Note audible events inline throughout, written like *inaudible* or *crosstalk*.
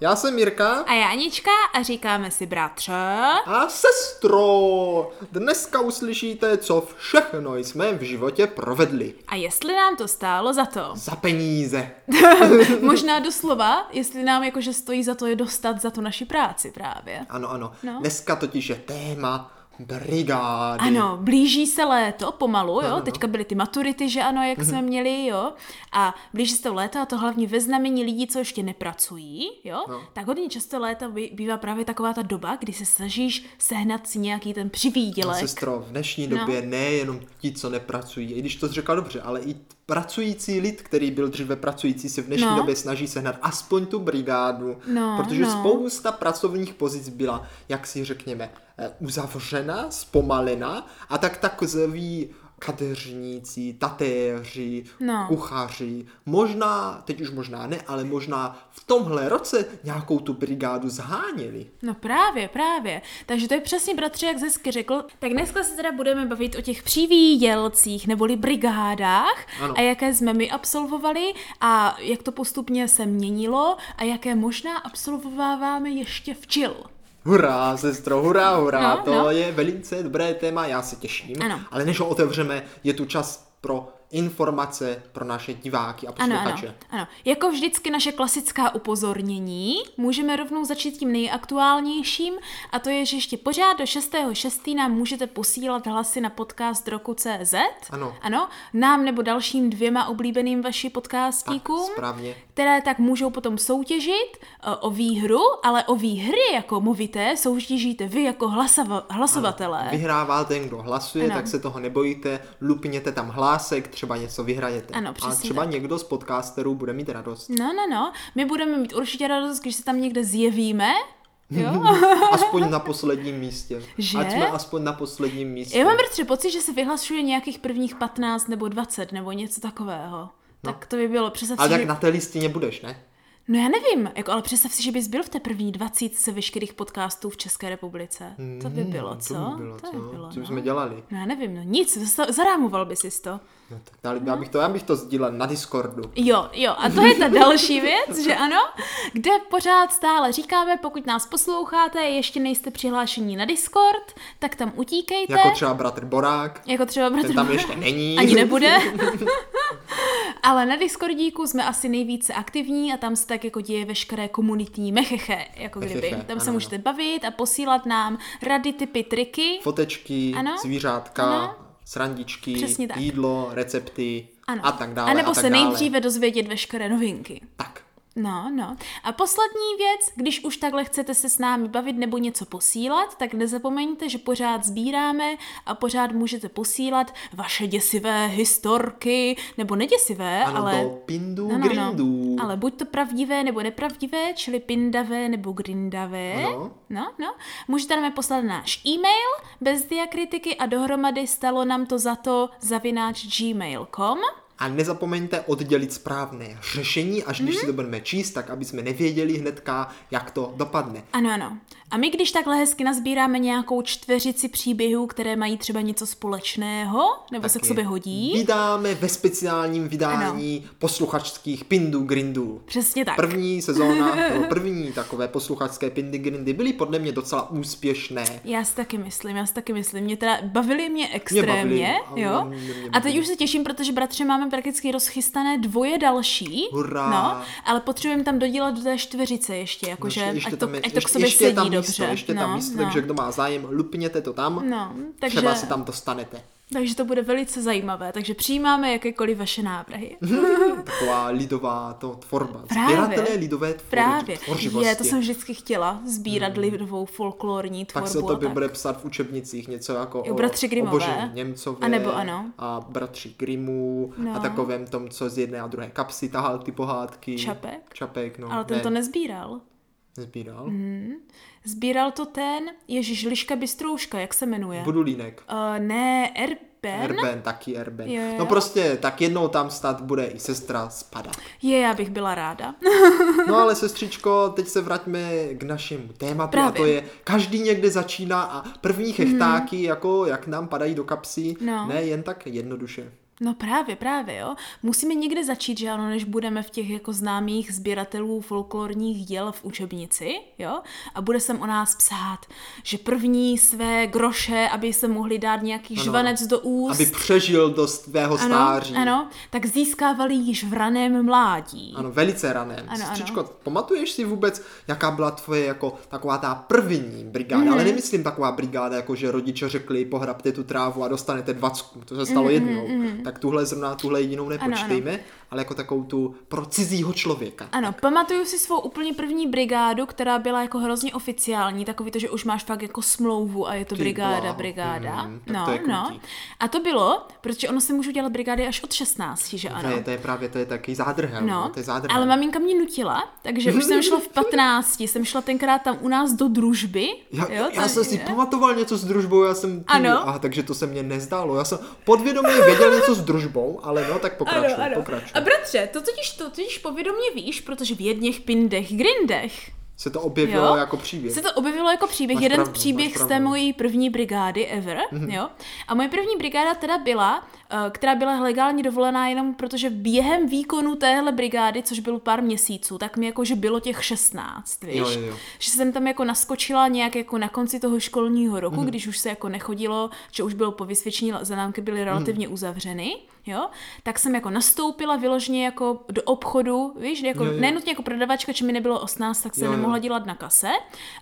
já jsem Mirka. A já Anička a říkáme si bratře. A sestro, dneska uslyšíte, co všechno jsme v životě provedli. A jestli nám to stálo za to. Za peníze. *laughs* Možná doslova, jestli nám jakože stojí za to je dostat za tu naši práci právě. Ano, ano. No. Dneska totiž je téma brigády. Ano, blíží se léto pomalu, jo. No, no, no. Teďka byly ty maturity, že ano, jak jsme měli, jo. A blíží se to léto a to hlavně ve znamení lidí, co ještě nepracují, jo. No. Tak hodně často léta bý- bývá právě taková ta doba, kdy se snažíš sehnat si nějaký ten přivídělek. Sestro, v dnešní No. době nejenom ti, co nepracují, i když to řekla dobře, ale i pracující lid, který byl dříve pracující, se v dnešní No. době snaží sehnat aspoň tu brigádu, No, protože no. spousta pracovních pozic byla, jak si řekněme, uzavřena, zpomalena a tak takoví kadeřníci, tatéři, No. kuchaři, možná, teď už možná ne, ale možná v tomhle roce nějakou tu brigádu zháněli. No právě, právě. Takže to je přesně, bratře, jak hezky řekl. Tak dneska se teda budeme bavit o těch přivídělcích neboli brigádách Ano. a jaké jsme my absolvovali a jak to postupně se měnilo a jaké možná absolvováváme ještě včil. Hurá, sestro, hurá, hurá, No, to no. je velice dobré téma, já se těším. Ano. Ale než ho otevřeme, je tu čas pro informace pro naše diváky a Ano, ano, posluchače. ano. Jako vždycky naše klasická upozornění, můžeme rovnou začít tím nejaktuálnějším a to je, že ještě pořád do 6.6. nám můžete posílat hlasy na podcast roku CZ. Ano. Ano, nám nebo dalším dvěma oblíbeným vaši Tak, podcastníkům. správně. které tak můžou potom soutěžit uh, o výhru, ale o výhry jako movité soutěžíte vy jako hlasava- hlasovatelé. Vyhrává ten, kdo hlasuje, Ano. tak se toho nebojte, lupněte tam hlásek, třeba něco vyhrajete. Ano, a přesně třeba tak. někdo z podcasterů bude mít radost. No, no, no. My budeme mít určitě radost, když se tam někde zjevíme. *laughs* Jo? Aspoň na posledním místě. Že? Ať jsme aspoň na posledním místě. Já mám bratře pocit, že se vyhlašuje nějakých prvních 15 nebo 20 nebo něco takového. Tak to by bylo, představ Ale si, tak že... na té listině budeš, ne? No já nevím, jako, ale představ si, že bys byl v té první dvacítce veškerých podcastů v České republice. To by bylo, co? Hmm, To by bylo, to co? by bylo, co no. bychom dělali? No já nevím, no nic, zarámoval by si to. No, tak dali, já, bych to, já bych to sdílel na Discordu. Jo, jo, a to je ta další věc, že ano, kde pořád stále říkáme, pokud nás posloucháte, ještě nejste přihlášení na Discord, tak tam utíkejte. Jako třeba bratr Borák. jako třeba bratr Ten tam Borák. ještě není. Ani nebude. *laughs* Ale na Discordíku jsme asi nejvíce aktivní a tam se tak jako děje veškeré komunitní mecheche, jako kdyby. Mecheche, Tam se ano, můžete bavit a posílat nám rady, typy, triky. Fotečky, Ano. zvířátka, Ano. Srandičky, jídlo, recepty Ano. a tak dále. A nebo a tak se dále. nejdříve dozvědět veškeré novinky. Tak. No, no. A poslední věc, když už takhle chcete se s námi bavit nebo něco posílat, tak nezapomeňte, že pořád sbíráme a pořád můžete posílat vaše děsivé historky, nebo neděsivé, Ano, ale... do pindu, No, no, no. grindu. Ale buď to pravdivé nebo nepravdivé, čili pindavé nebo grindavé. Ano. No, no. Můžete nám poslat náš e-mail bez diakritiky a dohromady stalo nám to za to zavináč gmail.com. A nezapomeňte oddělit správné řešení, až Mhm. když si to budeme číst, tak aby jsme nevěděli hnedka, jak to dopadne. Ano, ano. A my, když takhle hezky nazbíráme nějakou čtveřici příběhů, které mají třeba něco společného, nebo se k sobě hodí. Vydáme ve speciálním vydání posluchačských pindů grindů. Přesně tak. První sezóna, *laughs* nebo první takové posluchačské pindy grindy byly podle mě docela úspěšné. Já si taky myslím, já si taky myslím. Mě teda bavili mě extrémně, bavili, ale jo. mě- mě A teď bavili. už se těším, protože bratře máme prakticky rozchystané dvoje další. Hurá. No, ale potřebujeme tam dodělat do té čtveřice ještě, jakože No, ještě ať, to, je- ať to k ještě- sobě ještě je sedí tam dobře. Ještě no, tam místo, no. takže kdo má zájem, lupněte to tam. No, takže, Třeba se tam dostanete. takže to bude velice zajímavé. Takže přijímáme jakékoliv vaše návrhy. *laughs* Taková lidová to tvorba. Právě. Sběratelé lidové tvoři, Právě. tvořivosti. Je, to jsem vždycky chtěla, sbírat lidovou folklorní Pak tvorbu. se o a tobě tak. bude psát v učebnicích něco jako Jo, o, bratři o Grimmové. božem Němcové A nebo ano. a bratři Grimmů No. a takovém tom, co z jedné a druhé kapsy tahal ty pohádky. Čapek? Čapek, no. Ale ten ne, to nezbíral. Sbíral to ten, Ježíš Liška Bystrouška, jak se jmenuje? Budulínek. Uh, ne, Erben? Erben, taky Erben. Jo. No prostě, tak jednou tam snad bude i sestra spadat. Je, já bych byla ráda. No ale sestřičko, teď se vraťme k našemu tématu Právě. a to je, každý někde začíná a první chechtáky, jako jak nám padají do kapsy, No. ne jen tak jednoduše. No právě, právě, jo. Musíme někde začít, že ano, než budeme v těch jako známých sběratelů folklorních děl v učebnici, jo. A bude sem o nás psát, že první své groše, aby se mohli dát nějaký ano, žvanec do úst. Aby přežil do svého ano, stáří. Ano, tak získávali již v raném mládí. Ano, velice raném. Ano, Sestřičko, pamatuješ si vůbec, jaká byla tvoje jako taková ta první brigáda, mm-hmm. ale nemyslím taková brigáda, jako že rodiče řekli, pohrabte tu trávu a dostanete dvacku, to se stalo mm-hmm, jednou. Mm-hmm. Tak tuhle zrovna, tuhle jedinou nepočtejme, ano, ano. Ale jako takovou tu pro cizího člověka. Ano, pamatuju si svou úplně první brigádu, která byla jako hrozně oficiální, takový to, že už máš fakt jako smlouvu a je to Ty brigáda, bláho. brigáda. Mm, no, to je no. A to bylo, protože ono se můžu dělat brigády až od 16, že ano. To je, to je právě, to je taky zádrhel. No, no to je zádrhel. ale maminka mě nutila, takže už jsem šla v *laughs* 15, jsem šla tenkrát tam u nás do družby. Já, jo, já jsem si pamatoval něco s družbou, já jsem... Tý, ano. Aha, takže to se mně nezdálo. Já jsem podvědomě věděl něco s družbou, ale no, tak pokračuj, ano, ano. pokračuj. A bratře, to totiž, to totiž povědomě víš, protože v jedných pindech, grindech se to objevilo jo? jako příběh. Se to objevilo jako příběh, máš jeden pravdu, příběh z té mojí první brigády ever, mm-hmm. jo. A moje první brigáda teda byla, která byla legálně dovolená jenom protože během výkonu téhle brigády, což bylo pár měsíců, tak mi jakože bylo těch 16, víš. Jo, jo, jo. Že jsem tam jako naskočila nějak jako na konci toho školního roku, mm-hmm. když už se jako nechodilo, že už bylo po vysvědčení, zanámky byly relativně mm-hmm. uzavřeny jo, tak jsem jako nastoupila vyloženě jako do obchodu, víš, jako jo, jo. nenutně jako prodavačka, či mi nebylo 18, tak jsem jo, jo. nemohla dělat na kase,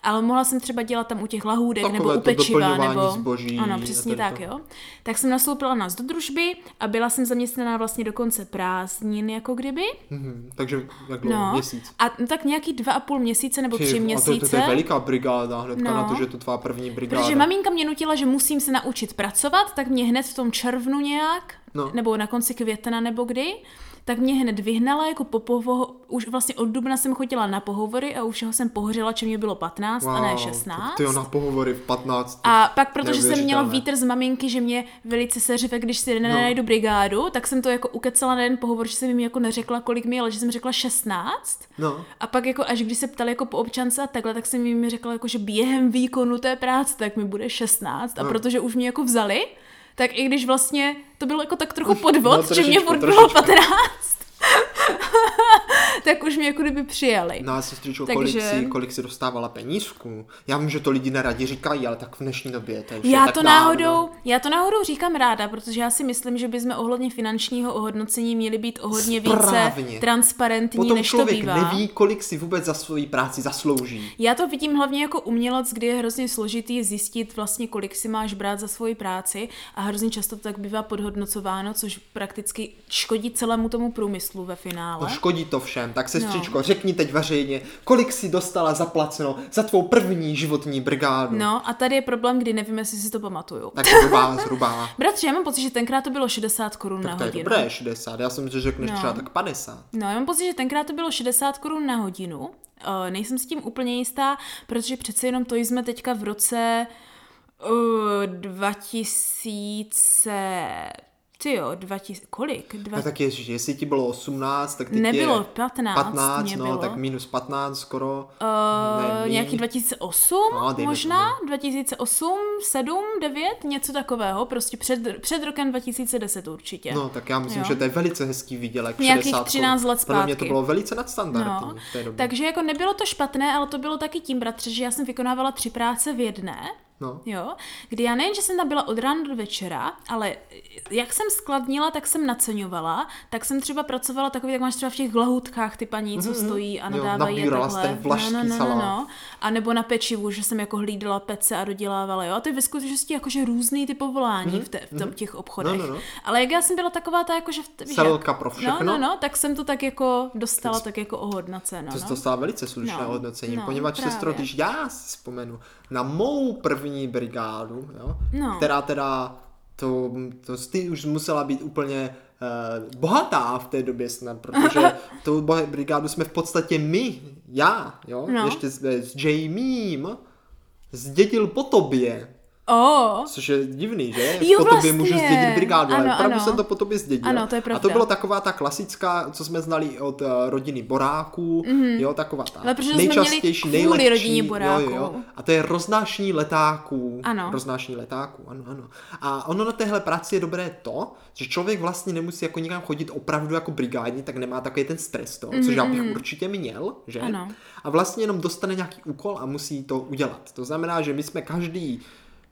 ale mohla jsem třeba dělat tam u těch lahůdek Takové nebo u pečiva, nebo zboží, ano, přesně tak, to. jo. Tak jsem nastoupila nás do družby a byla jsem zaměstnaná vlastně do konce prázdnin, jako kdyby. Mhm, takže jak dlouho, no, měsíc? A tak nějaký dva a půl měsíce nebo tři měsíce. A to, to, to je veliká brigáda, hnedka no, na to, že to tvá první brigáda. Protože maminka mě nutila, že musím se naučit pracovat, tak mě hned v tom červnu nějak no. nebo na konci května nebo kdy, tak mě hned vyhnala jako po poho- už vlastně od dubna jsem chodila na pohovory a už jsem pohořela, že mě bylo 15 wow, a ne 16. Ty na pohovory v 15. A pak, protože jsem měla vítr z maminky, že mě velice seřve, když si no. nenajdu brigádu, tak jsem to jako ukecala na jeden pohovor, že jsem jim jako neřekla, kolik mi, ale že jsem řekla 16. No. A pak jako, až když se ptali jako po občance a takhle, tak jsem jim řekla jako, že během výkonu té práce, tak mi bude 16. A no. protože už mě jako vzali, tak i když vlastně to bylo jako tak trochu podvod, no, že mě furt bylo 15, *laughs* tak už mě jako kdyby přijali. No a sestřičko, Takže... kolik, si, kolik si dostávala penízku? Já vím, že to lidi neradi říkají, ale tak v dnešní době to už já je tak to náhodou, Já to náhodou říkám ráda, protože já si myslím, že bychom ohledně finančního ohodnocení měli být o hodně více transparentní, Potom než člověk to bývá. neví, kolik si vůbec za svoji práci zaslouží. Já to vidím hlavně jako umělec, kdy je hrozně složitý zjistit vlastně, kolik si máš brát za svoji práci a hrozně často to tak bývá podhodnocováno, což prakticky škodí celému tomu průmyslu ve finále. No škodí to všem. Tak sestřičko, no. řekni teď veřejně, kolik si dostala zaplaceno za tvou první životní brigádu. No a tady je problém, kdy nevím, jestli si to pamatuju. Tak zhruba, *laughs* zhruba. Bratře, já mám pocit, že tenkrát to bylo 60 korun na hodinu. Tak dobré, 60. Já jsem že řekneš no. třeba tak 50. No, já mám pocit, že tenkrát to bylo 60 korun na hodinu. Uh, nejsem s tím úplně jistá, protože přece jenom to jsme teďka v roce uh, 2000 ty jo, 2000, kolik? Dva... No tak ježiš, jestli ti bylo 18, tak teď Nebylo, je 15. 15, no, bylo. tak minus 15 skoro. Uh, ne, nějaký 2008 no, možná? No. 2008, 7, 9, něco takového, prostě před, před rokem 2010 určitě. No, tak já myslím, jo. že to je velice hezký výdělek. Nějakých 13 let zpátky. Pro mě to bylo velice nadstandardní no, v té době. Takže jako nebylo to špatné, ale to bylo taky tím, bratře, že já jsem vykonávala tři práce v jedné. No. Jo, kdy já nejen, že jsem tam byla od rána do večera, ale jak jsem skladnila, tak jsem naceňovala, tak jsem třeba pracovala takový, jak máš třeba v těch lahůdkách ty paní, co mm-hmm. stojí a nadávají jo, je takhle. ten no, no, no, no, no. A nebo na pečivu, že jsem jako hlídala pece a dodělávala, jo. A to je ve skutečnosti jakože různý ty povolání mm-hmm. v, te, v tom, těch obchodech. No, no, no. Ale jak já jsem byla taková ta jakože... Selka pro všechno. No, no, no, tak jsem to tak jako dostala tak jako ohodnoceno. To no. to dostala velice slušné no. ohodnocení, no, poněvadž sestro, když já si vzpomenu na mou první brigádu, jo, no. která teda to, to ty už musela být úplně uh, bohatá v té době snad, protože *laughs* tu brigádu jsme v podstatě my, já, jo, no. ještě s, s Jamiem, zdědil po tobě. Oh. Což je divný, že? Jo, po tobě vlastně. můžu zdědit brigádu, ale Ano, opravdu ano. jsem to po tobě zdědil. Ano, to je A to pravda. byla taková ta klasická, co jsme znali od uh, rodiny Boráků, mm-hmm. jo, taková ta Mhm. Ale protože jsme měli nejčastější, nejlepší, rodině Boráků. jo, jo. A to je roznášení letáků. Ano. Roznášení letáků, ano, ano. A ono na téhle práci je dobré to, že člověk vlastně nemusí jako někam chodit opravdu jako brigádní, tak nemá takový ten stres to, což já bych určitě měl, že? Mhm, Ano. A vlastně jenom dostane nějaký úkol a musí to udělat. To znamená, že my jsme každý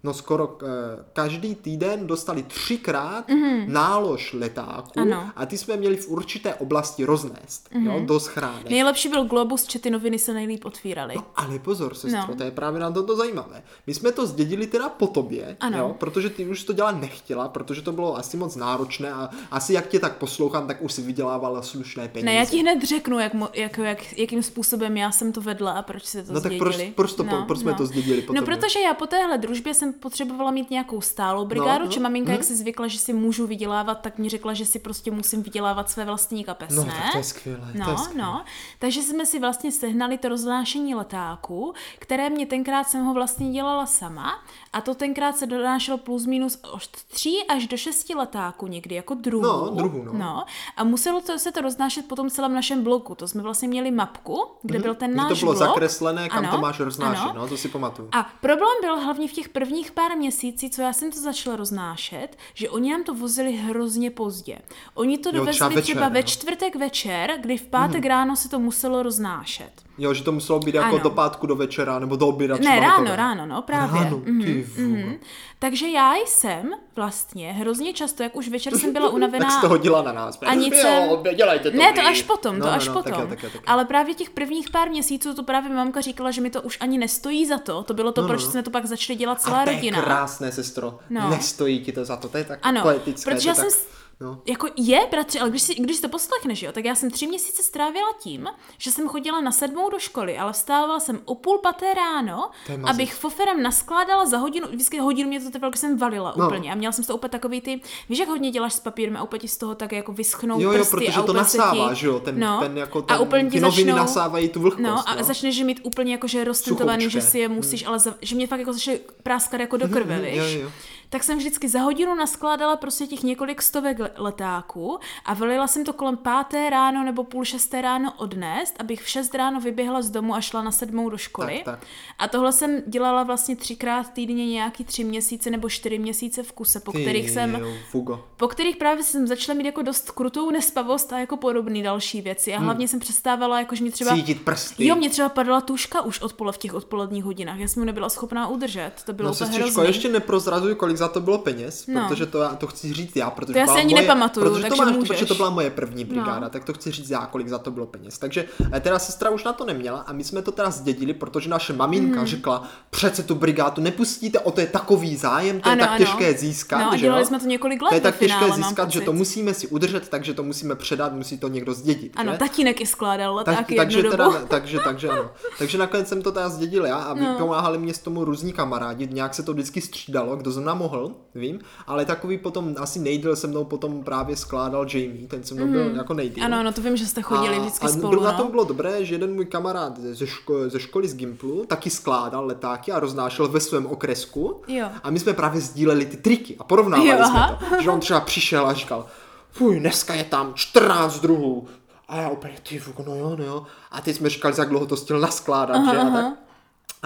no skoro eh, každý týden dostali třikrát mm-hmm. nálož letáků Mhm. Ano. a ty jsme měli v určité oblasti roznést, mm-hmm. jo, do schránek. Nejlepší byl Globus, že ty noviny se nejlíp otvíraly. No, ale pozor, sestro, No. to je právě na tomto zajímavé. My jsme to zdědili teda po tobě, Ano. jo, protože ty už to dělat nechtěla, protože to bylo asi moc náročné a asi jak tě tak poslouchám, tak už si vydělávala slušné peníze. Ne, já ti hned řeknu, jak, mo- jak, jak, jakým způsobem já jsem to vedla a proč se to No tak zdědili. proč- proč to po- proč jsme to zdědili po No, tobě? protože já po téhle družbě jsem potřebovala mít nějakou stálou brigádu, No, no, no, či maminka, hm. jak si zvykla, že si můžu vydělávat, tak mi řekla, že si prostě musím vydělávat své vlastní kapesné. No, tak to je skvělé, to je No, skvělé. no. Takže jsme si vlastně sehnali to roznášení letáků, které mě tenkrát jsem ho vlastně dělala sama a to tenkrát se donášelo plus minus od 3 až do 6 letáků někdy, jako druhů. No, druhů, no. no. A muselo to, se to roznášet po tom celém našem bloku. To jsme vlastně měli mapku, kde byl ten náš Mhm. to bylo blok. zakreslené, kam to Ano, máš roznášet, ano. no, to si pamatuju. A problém byl hlavně v těch prvních pár měsících, co já jsem to začala roznášet, že oni nám to vozili hrozně pozdě. Oni to Jo, dovezli třeba třeba, večer, třeba ve čtvrtek večer, kdy v pátek ráno se to muselo roznášet. Jo, že to muselo být jako Ano. do pátku do večera, nebo do oběda Ne, ráno, hotové. ráno, no, právě. Ráno, ty mm-hmm. Takže já jsem vlastně hrozně často, jak už večer jsem byla *laughs* unavená... Tak jsi to hodila na nás. A nic jo, jsem- dělejte to Ne, to až potom, no, to no, až no, potom. Tak tak tak jo. Ale právě těch prvních pár měsíců to právě mamka říkala, že mi to už ani nestojí za to. To bylo to, No, no, proč no. jsme to pak začali dělat celá A to je rodina. krásné, sestro. No. Nestojí ti to za to, to je tak Ano, poetické. protože to já je jsem... No. Jako je, bratře, ale když si, když si to poslechneš, jo, tak já jsem tři měsíce strávila tím, že jsem chodila na sedmou do školy, ale vstávala jsem o půl paté ráno, To abych foferem naskládala za hodinu, vždycky hodinu mě to trvalo, když jsem valila No. úplně a měla jsem toho úplně takový ty, víš, jak hodně děláš s papírem a úplně ti z toho tak jako vyschnou Jo, jo, prsty protože a to nasává, ti, že jo, ten, no, ten jako ten, a úplně ty ti začnou, nasávají tu vlhkost, No a no. začneš mít úplně jako, že roztentovaný, že si je musíš, ale za, že mě fakt jako začne práskat jako do krve, *laughs* Mhm, víš? jo, jo. Tak jsem vždycky za hodinu naskládala prostě těch několik stovek le- letáků a velila jsem to kolem páté ráno nebo půl šesté ráno odnést, abych v šest ráno vyběhla z domu a šla na sedmou do školy. Tak, tak. A tohle jsem dělala vlastně třikrát týdně nějaký tři měsíce nebo čtyři měsíce v kuse, po Ty kterých jsem jo, Fugo. po kterých právě jsem začala mít jako dost krutou nespavost a jako podobné další věci. A hlavně jsem přestávala, jako že mě třeba... Hmm. Cítit prsty. Jo, mě třeba padala tuška už odpole v těch odpoledních hodinách. Já jsem nebyla schopná udržet. To bylo No hrozný. ještě neprozrazuj, kolik za to bylo peněz, No. protože to, to chci říct já, protože To já si ani moje, nepamatuju, protože to takže máš, můžeš. protože to byla moje první brigáda, No. tak to chci říct já, kolik za to bylo peněz. Takže eh, teda sestra už na to neměla a my jsme to teda zdědili, protože naše maminka Mhm. řekla, přece tu brigádu nepustíte, o to je takový zájem, to je Ano, tak ano. těžké získat, No a že dělali jo? jsme to několik let To je tak těžké finále, mám získat, že to musíme si udržet, takže to musíme předat, musí to někdo zdědit. Ano, že? tatínek i skládal Tak, takže, teda, takže, takže ano. Takže nakonec jsem to teda zdědil já a No. pomáhali mě s tomu různí kamarádi, nějak se to vždycky střídalo, kdo zrovna mohl, vím, ale takový potom asi nejdíl se mnou potom právě skládal Jamie, ten se mnou byl jako nejdíl. Mhm. Ano, ano, to vím, že jste chodili a, vždycky a spolu, bylo- na no. tom bylo dobré, že jeden můj kamarád ze, ško- ze školy z Gimplu taky skládal letáky a roznášel ve svém okresku. Jo. A my jsme právě sdíleli ty triky a porovnávali Jo, jsme aha. to. Že on třeba přišel a říkal, fuj, dneska je tam 14 druhů. A já úplně, ty no jo, no jo. A teď jsme říkali, za jak dlouho to stihl naskládat, že? A tak.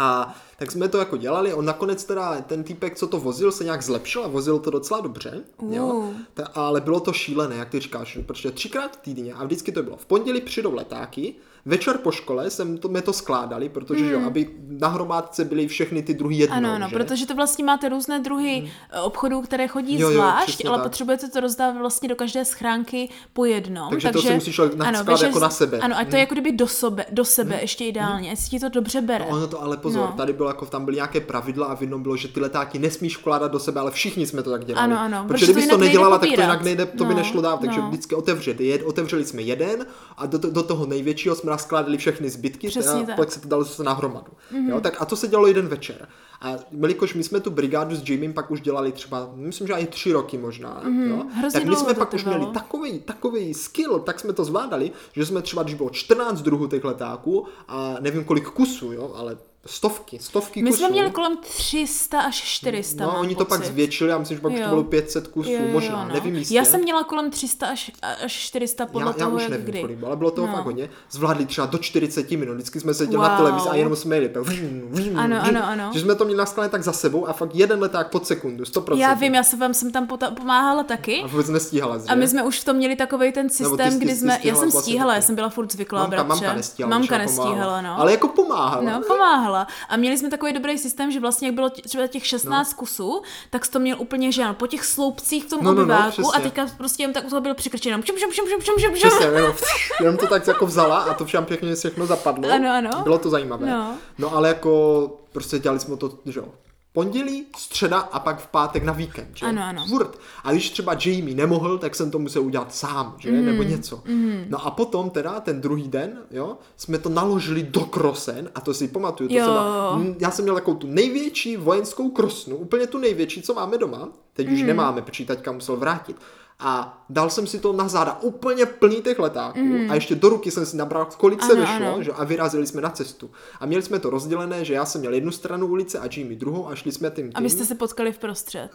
A tak jsme to jako dělali, on nakonec teda, ten týpek, co to vozil, se nějak zlepšil a vozil to docela dobře, jo? Ta, ale bylo to šílené, jak ty říkáš, protože třikrát týdně a vždycky to bylo. V pondělí přijdou letáky, večer po škole jsem to, my to skládali, protože mm. jo, aby na hromádce byly všechny ty druhy jednou, Hmm. Ano, ano, že? protože to vlastně máte různé druhy hmm. obchodů, které chodí Jo, jo, zvlášť, přesně ale tak. potřebujete to rozdávat vlastně do každé schránky po jednom. Takže to si musíš víš, že jako na sebe. Ano, a to je jako kdyby do sebe, do sebe ještě ideálně, ať si ti to dobře bere. Ono to ale pozor, No. no. tady bylo jako, tam byly nějaké pravidla a v jednom bylo, že ty letáky nesmíš vkládat do sebe, ale všichni jsme to tak dělali. Ano, ano, Protože protože to kdybys nedělala, tak to jinak nejde, to by No, nešlo dát, takže no. vždycky otevřeli. Jsme jeden a do, do toho největšího jsme naskládali všechny zbytky Přesně a tak. Pak se to dalo zase na hromadu. Mm-hmm. Jo, tak a to se dělalo jeden večer. A jelikož my jsme tu brigádu s Jamiem pak už dělali třeba, myslím, že i tři roky možná, mm-hmm. jo. Hrozně tak my jsme pak už měli takový, takový skill, tak jsme to zvládali, že jsme třeba, když bylo 14 druhů těch letáků a nevím kolik kusů, jo, ale Stovky, stovky My kusů. jsme měli kolem 300 až 400, No, oni to pak pocit. zvětšili, já myslím, že pak Jo. to bylo 500 kusů, Jo, jo, možná, no. nevím jistě. Já jsem měla kolem 300 až, až 400 podle já, já toho, už jak nevím, kdy. kolik ale bylo toho No. fakt hodně. Zvládli třeba do 40 minut, vždycky jsme seděli na Wow. televizi a jenom jsme jeli. vřím, Ano, vřím. ano, ano. Že jsme to měli naskalené tak za sebou a fakt jeden leták pod sekundu, 100%. Já vím, já jsem vám jsem tam pota- pomáhala taky. A vůbec nestíhala, že? A my jsme už v tom měli takový ten systém, kdy jsme, já jsem vlastně stíhala, já jsem byla furt zvyklá, mamka, nestíhala, Mamka nestíhala, no. Ale jako pomáhala. No, pomáhala. A měli jsme takový dobrý systém, že vlastně jak bylo třeba těch 16 kusů, tak to měl úplně, že ano, po těch sloupcích v tom No, no, no, obyváku přesně. a teďka prostě jen tak u toho byl přikrčeno. Šum, šum, šum, šum, šum, šum, Přesně, jenom, jenom to tak jako vzala a to všem pěkně všechno zapadlo. Ano, ano. Bylo to zajímavé. No. no ale jako prostě dělali jsme to, že jo, pondělí, středa a pak v pátek na víkend, že? Ano, ano. Furt. A když třeba Jamie nemohl, tak jsem to musel udělat sám, že? Mhm, Nebo něco. No a potom teda ten druhý den, jo, jsme to naložili do krosen a to si pamatuju. To Jo. jsem já jsem měl takovou tu největší vojenskou krosnu, úplně tu největší, co máme doma. Teď Mhm. už nemáme, protože taťka musel vrátit. A dal jsem si to na záda úplně plný těch letáků a ještě do ruky jsem si nabral, kolik se. Ano, vyšlo, ano. že? a vyrazili jsme na cestu. A měli jsme to rozdělené, že já jsem měl jednu stranu ulice a Jimmy druhou a šli jsme tím. tím. Abyste se potkali v prostřed.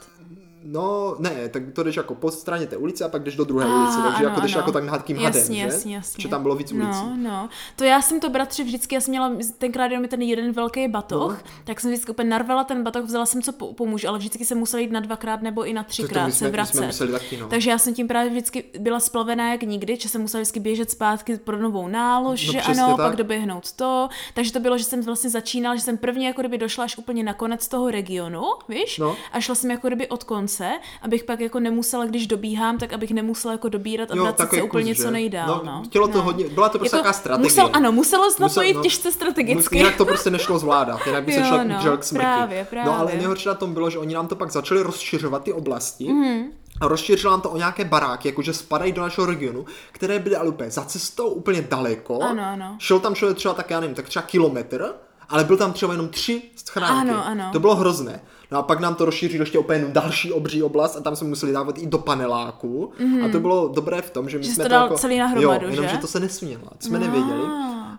No, ne, tak to jdeš jako po straně té ulice a pak jdeš do druhé Ah, ulice, takže ano, jako jdeš ano. jako tak nad tím hadem, Jasně, že? jasně, jasně. Že tam bylo víc ulicí. No, no. To já jsem to bratře vždycky, já jsem měla tenkrát jenom ten jeden velký batoh, No. tak jsem vždycky úplně narvala ten batoh, vzala jsem, co po- pomůžu, ale vždycky jsem musela jít na dvakrát nebo i na třikrát se vracet. jsme museli taky, no. Takže já jsem tím právě vždycky byla splavená jak nikdy, že jsem musela vždycky běžet zpátky pro novou nálož, No, že ano, tak. pak doběhnout to. Takže to bylo, že jsem vlastně začínala, že jsem prvně jako kdyby došla až úplně na konec toho regionu, víš? No. A šla jsem jako kdyby od konce, abych pak jako nemusela, když dobíhám, tak abych nemusela jako dobírat a vracet se úplně kus, co nejdál. No, No, chtělo to no. hodně- byla to prostě taková strategie. Musel, ano, muselo se na to jít no. těžce strategicky. Jinak to prostě nešlo zvládat, jinak by se člověk no, držel k smrti. právě, No ale právě. nejhorší na tom bylo, že oni nám to pak začali rozšiřovat ty oblasti. Mhm. A rozšířilo nám to o nějaké baráky, jakože spadají do našeho regionu, které byly ale úplně za cestou, úplně daleko. Ano, ano. Šel tam člověk třeba tak, já nevím, tak třeba kilometr, ale byl tam třeba jenom tři schránky. Ano, ano. To bylo hrozné. No a pak nám to rozšířilo ještě úplně další obří oblast a tam jsme museli dávat i do paneláku. A to bylo dobré v tom, že my Mhm. Že jsme to dal jako, celý na hromadu, jo, jenom, že? že to se nesmělo, to jsme nevěděli.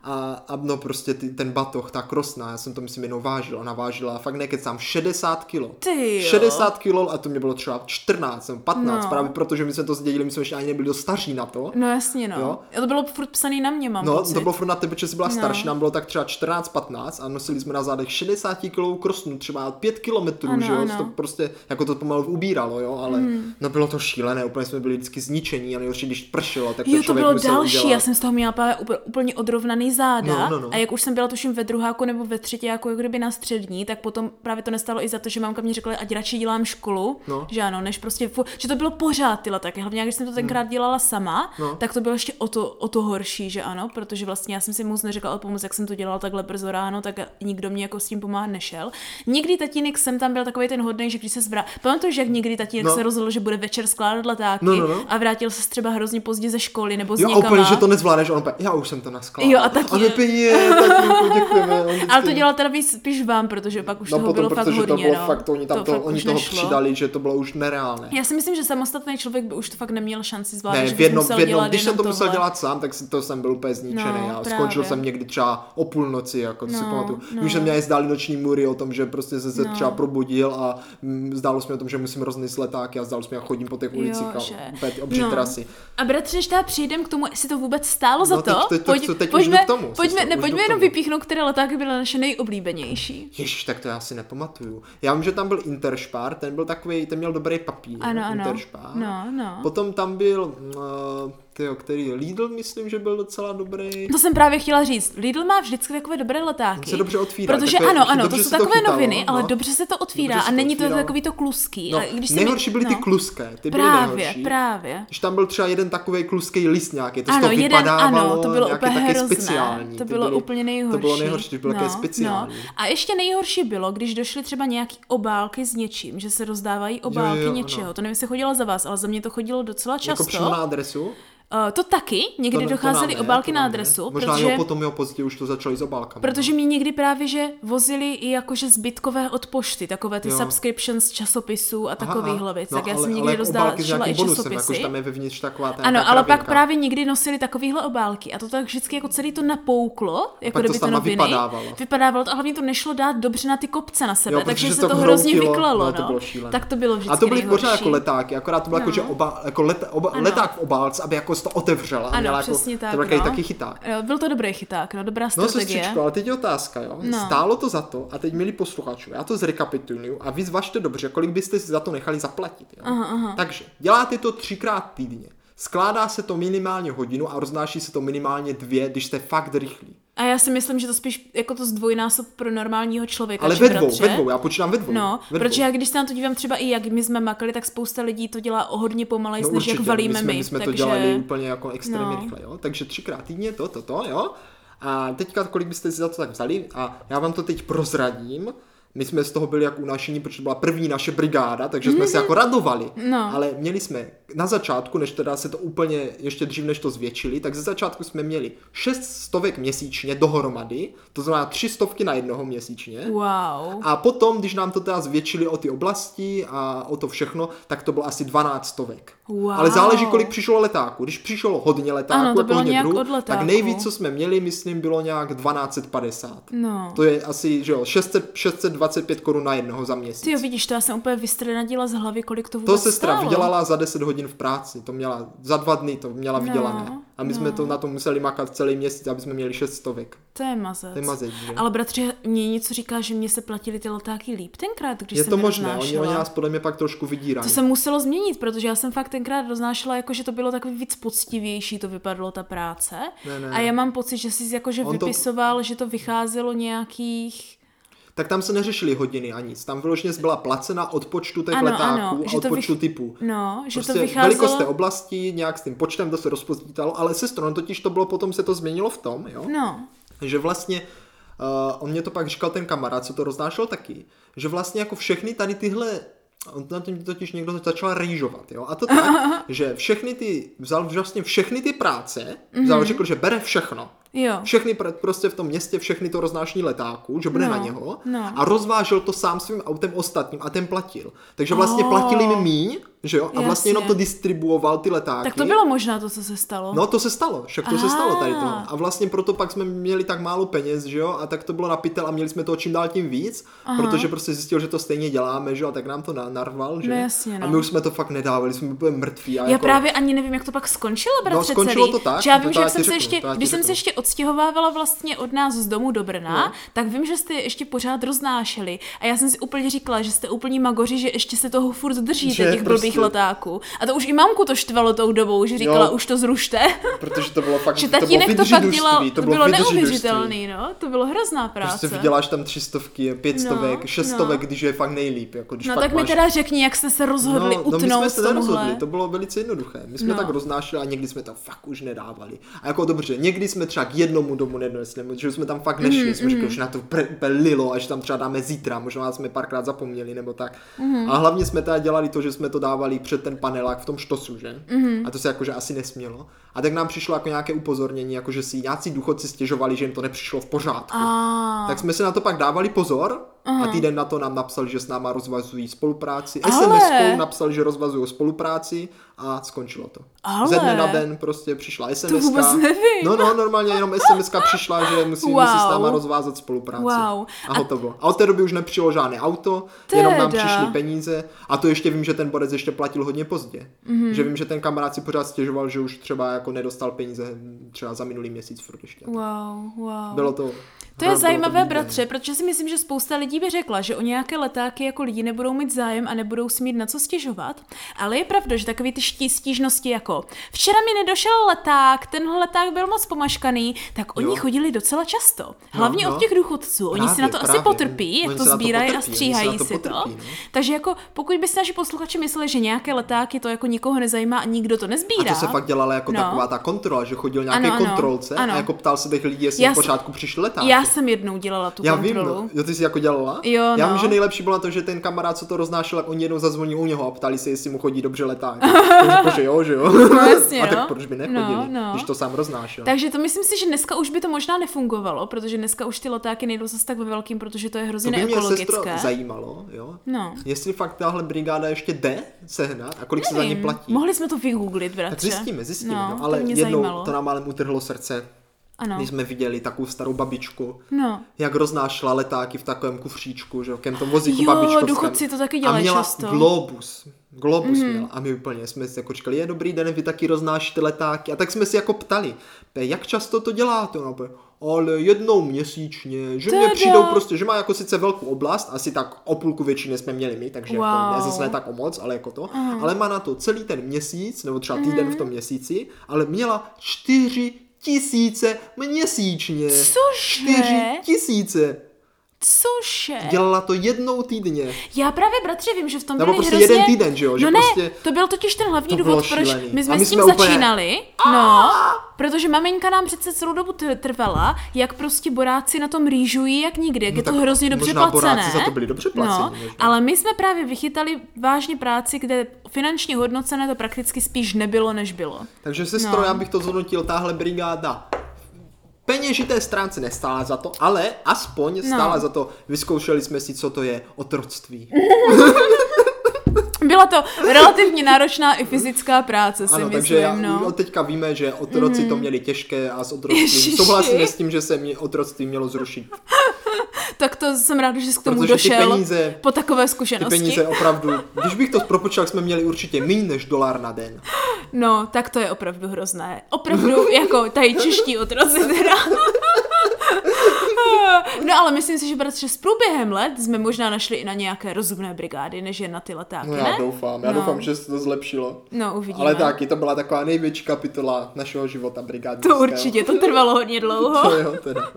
A, a no prostě ty, ten batoh, ta krosna, já jsem to myslím jenom vážil, ona vážila fakt nekecám 60 kilo. Ty jo. 60 kilo a to mě bylo třeba 14 nebo 15, No. právě protože my jsme to zdědili, my jsme ještě ani nebyli dost staří na to. No jasně, no. Jo. To bylo furt psaný na mě, mám No, pocit. to bylo furt na tebe, že jsi byla No. starší, nám bylo tak třeba 14-15 a nosili jsme na zádech 60 kilovou krosnu, třeba 5 kilometrů, Ano, že jo, ano. to prostě, jako to pomalu ubíralo, jo, ale no bylo to šílené, úplně jsme byli vždycky zničení a nejhorší, když pršelo, tak to Jo, to bylo další, udělat. já jsem z toho měla právě úplně odrovnaný záda No, no, no. a jak už jsem byla tuším ve druháku nebo ve třetí, jako kdyby na střední, tak potom právě to nestalo i za to, že mamka mě řekla, ať radši dělám školu, No. že ano, než prostě, fu- že to bylo pořád ty letaky, hlavně když jsem to tenkrát dělala sama, No. tak to bylo ještě o to, o to horší, že ano, protože vlastně já jsem si moc neřekla o pomoc, jak jsem to dělala takhle brzo ráno, tak nikdo mě jako s tím pomáhat nešel. Nikdy tatínek jsem tam byl takový ten hodný, že když se zvrá, pamatuješ, jak někdy tatínek No. se rozhodl, že bude večer skládat letáky No, no, no. a vrátil se třeba hrozně pozdě ze školy nebo z Jo, někama. úplně, že to nezvládneš, on úplně, já už jsem to naskládal. Jo, a A my je, tak děkujeme. vždycky- Ale to dělal teda spíš vám, protože pak už No toho potom, bylo fakt protože hodně, to bylo no. fakt, to, oni tam to, fakt oni toho nešlo. přidali, že to bylo už nereálné. Já si myslím, že samostatný člověk by už to fakt neměl šanci zvládnout, Ne, v jednom, v jednom, když jsem to musel dělat sám, tak to jsem byl úplně zničený. No, já právě. skončil jsem někdy třeba o půlnoci, jako to si No, pamatuju. no. Už se mě zdály noční můry o tom, že prostě se, se No. třeba probudil a mm, zdálo se mi o tom, že musím roznést letáky a zdálo se mi, jak chodím po těch ulicích a obří No. trasy. A bratře, než teda přijdem k tomu, jestli to vůbec stálo za No, to, teď- už pojďme, k tomu, pojďme, ne, pojďme jenom vypíchnout, které letáky byly naše nejoblíbenější. Ježíš, tak to já si nepamatuju. Já vím, že tam byl Interspar, ten byl takový, ten měl dobrý papír. Ano, ano. Interspar. No, no. Potom tam byl, uh, tyjo, který Lidl, myslím, že byl docela dobrý. To jsem právě chtěla říct. Lidl má vždycky takové dobré letáky. se dobře otvírá, Protože takové- ano, ano, to se jsou to takové chytalo, noviny, ale no. dobře se to otvírá Dobře se a to není to otvíralo. takový to kluský. No, a když nejhorší mi, byly ty no. kluské, ty byly Právě, nejhorší. právě. Když tam byl třeba jeden takový kluský list nějaký, to Ano, toho jeden, ano, to bylo úplně hrozné. speciální. To ty bylo úplně nejhorší. To bylo nejhorší, to bylo také speciální. No. A ještě nejhorší bylo, když došly třeba nějaký obálky s něčím, že se rozdávají obálky něčeho. To nevím, jestli chodilo za vás, ale za mě to chodilo docela Jako často. přímo na adresu? Uh, to taky, někdy To to docházely ne, obálky to na adresu, Možná protože... jo, potom jo, později už to začali s obálkami. Protože mi někdy právě, že vozili i jakože zbytkové od pošty, takové ty Jo. subscriptions časopisů a aha. věcí. No, tak já ale- jsem někdy s šla i časopisy. tam je vevnitř taková ta Ano, ale pak právě někdy nosili takovýhle obálky a to tak vždycky jako celý to napouklo, jako to kdyby to noviny. vypadávalo. Vypadávalo to a hlavně to nešlo dát dobře na ty kopce na sebe, Jo, takže se to to hrozně vyklalo. no, No, to. Tak to bylo vždycky A to byly pořád jako letáky, akorát to bylo jako, No. že oba, jako leták v obálce, aby jako to otevřela. a Ano, měla jako, přesně tak. To byl no. taky chyták. Jo, byl to dobrý chyták, no, dobrá No strategie. sestřičko, ale teď je otázka, jo. No. Stálo to za to, a teď milí posluchačů, já to zrekapituluju a vy zvažte dobře, kolik byste si za to nechali zaplatit. Jo? Aha, aha. Takže děláte to třikrát týdně. Skládá se to minimálně hodinu a roznáší se to minimálně dvě, když jste fakt rychlí. A já si myslím, že to spíš jako to zdvojnásob pro normálního člověka. Ale ve dvou, bratře. ve dvou, já počítám ve dvou. No, ve protože dvou. já když se na to dívám třeba i jak my jsme makali, tak spousta lidí to dělá o hodně pomalej, No než jak valíme my jsme, my. my jsme to takže... dělali úplně jako extrémně No. rychle, jo. Takže třikrát týdně to, to, to, jo. A teďka, kolik byste si za to tak vzali a já vám to teď prozradím. My jsme z toho byli jako unašení, protože to byla první naše brigáda, takže jsme se jako radovali. No. Ale měli jsme na začátku, než teda se to úplně, ještě dřív než to zvětšili, tak ze začátku jsme měli šest stovek měsíčně dohromady, to znamená tři stovky na jednoho měsíčně. Wow. A potom, když nám to teda zvětšili o ty oblasti a o to všechno, tak to bylo asi 12 stovek. Wow. Ale záleží, kolik přišlo letáků. Když přišlo hodně letáků, Ano, to jako bylo hodně nějak druhů, od letáků. tak nejvíc, co jsme měli, myslím, bylo nějak 1250. No. To je asi, že jo, 600, 625 korun na jednoho za měsíc. Ty jo, vidíš, to já jsem úplně vystrenadila z hlavy, kolik to to vůbec sestra stálo. vydělala za 10 hodin v práci, to měla, za dva dny to měla No, vydělané. A my jsme to na to museli makat celý měsíc, aby jsme měli 6 stovek. To je mazec. To je mazec, že? Ale bratře, mě něco říká, že mě se platili ty letáky líp tenkrát, když Je jsem to je možné, oni, oni nás podle mě pak trošku vydírají. To se muselo změnit, protože já jsem fakt tenkrát roznášela, jako že to bylo takový víc poctivější, to vypadalo ta práce. Ne, ne. A já mám pocit, že jsi jakože On to- vypisoval, že to vycházelo nějakých... tak tam se neřešily hodiny a nic. Tam vyloženě byla placena od počtu těch Ano, letáků ano, a od to počtu vych- typů. No, že Prostě to vycházelo... velikost té oblasti, nějak s tím počtem to se rozpočítalo, ale sestro, no totiž to bylo, potom se to změnilo v tom, jo, No, že vlastně uh, on mě to pak říkal ten kamarád, co to roznášel taky, že vlastně jako všechny tady tyhle On na tím totiž někdo začal rejžovat, jo. A to tak, *laughs* že všechny ty, vzal vlastně všechny ty práce, vzal, Mhm. řekl, že bere všechno. Jo. Všechny pr- prostě v tom městě, všechny to roznášení letáků, že bude No, na něho no. a rozvážel to sám svým autem ostatním a ten platil. Takže vlastně Oh. platili mi míň, že jo, a vlastně jenom Jasně. to distribuoval ty letáky. Tak to bylo možná to, co se stalo. No to se stalo, však to se stalo tady to. A vlastně proto pak jsme měli tak málo peněz, že jo, a tak to bylo na a měli jsme toho čím dál tím víc, protože prostě zjistil, že to stejně děláme, že jo, a tak nám to na- narval, že? No jasně, no. A my už jsme to fakt nedávali, jsme byli mrtví. A Já jako, právě ani nevím, jak to pak skončilo, bratře, No, skončilo celý. to tak, že já to vím, že jsem se ještě, to když jsem se ještě odstěhovávala vlastně od nás z domu do Brna, No. tak vím, že jste ještě pořád roznášeli. A já jsem si úplně říkala, že jste úplně magoři, že ještě se toho furt držíte, Že těch blbých prostě- letáků. A to už i mamku to štvalo tou dobou, že říkala, Jo. už to zrušte. *laughs* Protože to bylo fakt, že to bylo tatínek to, fakt dělal, to, bylo vydržidůství. neuvěřitelný, no. To bylo hrozná práce. Prostě vyděláš tam tři stovky, pět No, stovek, šest no. když je fakt nejlíp. Jako když No tak mi máš... teda řekni, jak jste se rozhodli no, no, my utnout jsme se tomuhle. to bylo velice jednoduché. My jsme No. tak roznášeli a někdy jsme to fakt už nedávali. A jako dobře, někdy jsme třeba k jednomu domu nedonesli, že jsme tam fakt nešli, Mhm, jsme řekli, že na to pre- úplně lilo, až tam třeba dáme zítra, možná jsme párkrát zapomněli nebo tak. Mhm. A hlavně jsme teda dělali to, že jsme to dávali před ten panelák v tom štosu, že? Mhm. A to se jakože asi nesmělo. A tak nám přišlo jako nějaké upozornění, jako že si nějací důchodci stěžovali, že jim to nepřišlo v pořádku. A, Tak jsme si na to pak dávali pozor a týden na to nám napsal, že s náma rozvazují spolupráci. Ale- SMS-kou napsal, že rozvazují spolupráci a skončilo to. Ale- Ze dne na den prostě přišla SMS. vůbec nevím. No, no, normálně jenom SMS přišla, že musí, Wow. musí s náma rozvázat spolupráci. Wow. A hotovo. A od té doby už nepřišlo žádné auto, jenom nám Teda. přišly peníze. A to ještě vím, že ten borec ještě platil hodně pozdě. Mhm. Mm-hmm. Že vím, že ten kamarád si pořád stěžoval, že už třeba jako nedostal peníze třeba za minulý měsíc furt ještě. wow, wow. Bylo to... To je zajímavé, bratře, protože si myslím, že spousta lidí by řekla, že o nějaké letáky jako lidi nebudou mít zájem a nebudou si mít na co stěžovat. Ale je pravda, že takové ty ští, stížnosti jako včera mi nedošel leták, tenhle leták byl moc pomaškaný, tak oni Jo. chodili docela často. Hlavně no. od těch důchodců. Oni si Právě, na to asi právě. potrpí, jak Oni to to sbírají a stříhají to si to. potrpí, no. Takže jako pokud by si naši posluchači mysleli, že nějaké letáky to jako nikoho nezajímá a nikdo to A nezbírá. to se fakt dělala jako No. taková ta kontrola, že chodil nějaký Ano, kontrolce ano. a jako ptal se těch lidí, jestli Já v si- pořádku přišli letáky. Já Já jsem jednou dělala tu Já vím, kontrolu. no. Jo, ty jsi jako dělala? Jo, Já no. vím, že nejlepší bylo to, že ten kamarád, co to roznášel, tak oni jednou zazvonili u něho a ptali se, jestli mu chodí dobře letání. *laughs* Takže že jo, že jo. No, jasně, a tak no. proč by nechodili, No, no. když to sám roznášel. Takže to myslím si, že dneska už by to možná nefungovalo, protože dneska už ty letáky nejdou zase tak ve velkým, protože to je To hrozně by mě sestro zajímalo, jo. No. Jestli fakt tahle brigáda ještě jde sehnat a kolik se za ně Nevím. platí. Mohli jsme to vygooglit, bratře. Tak zjistíme, zjistíme. No, No, to ale mě jednou zajímalo. to nám málem utrhlo srdce, Ano. když jsme viděli takovou starou babičku, No. jak roznášela letáky v takovém kufříčku, že jo, kem tom vozíku Jo, babičkovském. důchodci to taky A dělají měla často. globus. Globus Mhm. mm. měla. A my úplně jsme si jako říkali, je dobrý den, vy taky roznášíte letáky. A tak jsme si jako ptali, "Pe, jak často to děláte? Úplně, ale jednou měsíčně, že mě Teda. přijdou prostě, že má jako sice velkou oblast, asi tak o půlku většiny jsme měli my, takže Wow. jako, ne, zase ne tak o moc, ale jako to, ale má na to celý ten měsíc, nebo třeba týden v tom měsíci, ale měla čtyři tisíce měsíčně. Cože? Čtyři tisíce. Cože? Dělala to jednou týdně. Já právě, bratře, vím, že v tom Nebo byli prostě hrozně... jeden týden, že jo, že no ne, prostě- to byl totiž ten hlavní To důvod, proč my jsme my s tím úplně- začínali. No, protože maminka nám přece celou dobu tr- trvala, jak prostě boráci na tom rýžují jak nikdy, jak je to hrozně dobře možná placené. boráci za to byli dobře placeni, No, možná. ale my jsme právě vychytali vážně práci, kde finančně hodnocené to prakticky spíš nebylo, než bylo. Takže sestro, No. já bych to zhodnotil, tahle brigáda peněžité stránce nestála za to, ale aspoň stála za to, vyzkoušeli jsme si, co to je otroctví. *laughs* Byla to relativně náročná i fyzická práce, si Ano, myslím, takže já, no. teďka víme, že otroci to měli těžké a s otroctvím Ježiši. souhlasíme s tím, že se mě otroctví mělo zrušit. Tak to jsem ráda, že jsi k tomu Protože ty došel peníze- po takové Ty zkušenosti. peníze opravdu, když bych to propočítal, jsme měli určitě méně než dolar na den. No, tak to je opravdu hrozné. Opravdu, jako tady čeští otroci teda. No ale myslím si, že bratře s průběhem let jsme možná našli i na nějaké rozumné brigády, než jen na ty letáky, No ne? já doufám, já No. doufám, že se to zlepšilo. No, uvidíme. Ale taky, to byla taková největší kapitola našeho života brigády. To určitě, to trvalo hodně *laughs* dlouho. To jo, teda.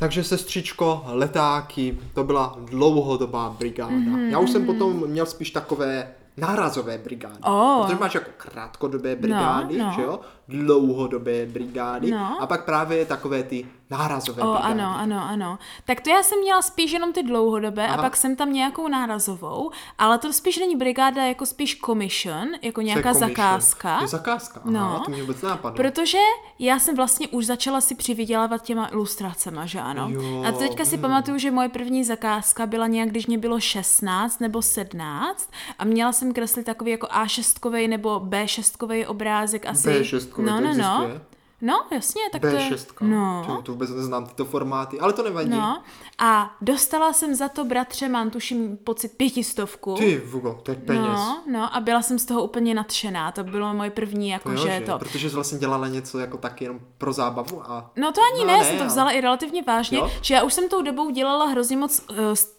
Takže sestřičko, letáky, to byla dlouhodobá brigáda. Mm-hmm. Já už jsem potom měl spíš takové nárazové brigády. Oh. Protože máš jako krátkodobé brigády, no. že jo? Dlouhodobé brigády. No. A pak právě takové ty nárazové O, brigády. ano, ano, ano. Tak to já jsem měla spíš jenom ty dlouhodobé Aha. a pak jsem tam nějakou nárazovou, ale to spíš není brigáda, jako spíš commission, jako To nějaká commission. zakázka. Je zakázka, aha, No. to mě vůbec nápadlo. Protože já jsem vlastně už začala si přivydělávat těma ilustracema, že ano. Jo, a teďka si mm. pamatuju, že moje první zakázka byla nějak, když mě bylo 16 nebo 17 a měla jsem kreslit takový jako A6 nebo B6 obrázek asi. B6 no, no, no. No, jasně, tak to je... B6. No. To, to vůbec neznám tyto formáty, ale to nevadí. No, a dostala jsem za to, bratře, mám tuším pocit pětistovku. Ty, Vugo, to je peněz. No, no, a byla jsem z toho úplně nadšená. To bylo moje první, jako To jo, že to... Protože jsi vlastně dělala něco jako tak jenom pro zábavu a... No to ani No ne, ne, jsem to ale- vzala i relativně vážně, Jo? že já už jsem tou dobou dělala hrozně moc uh,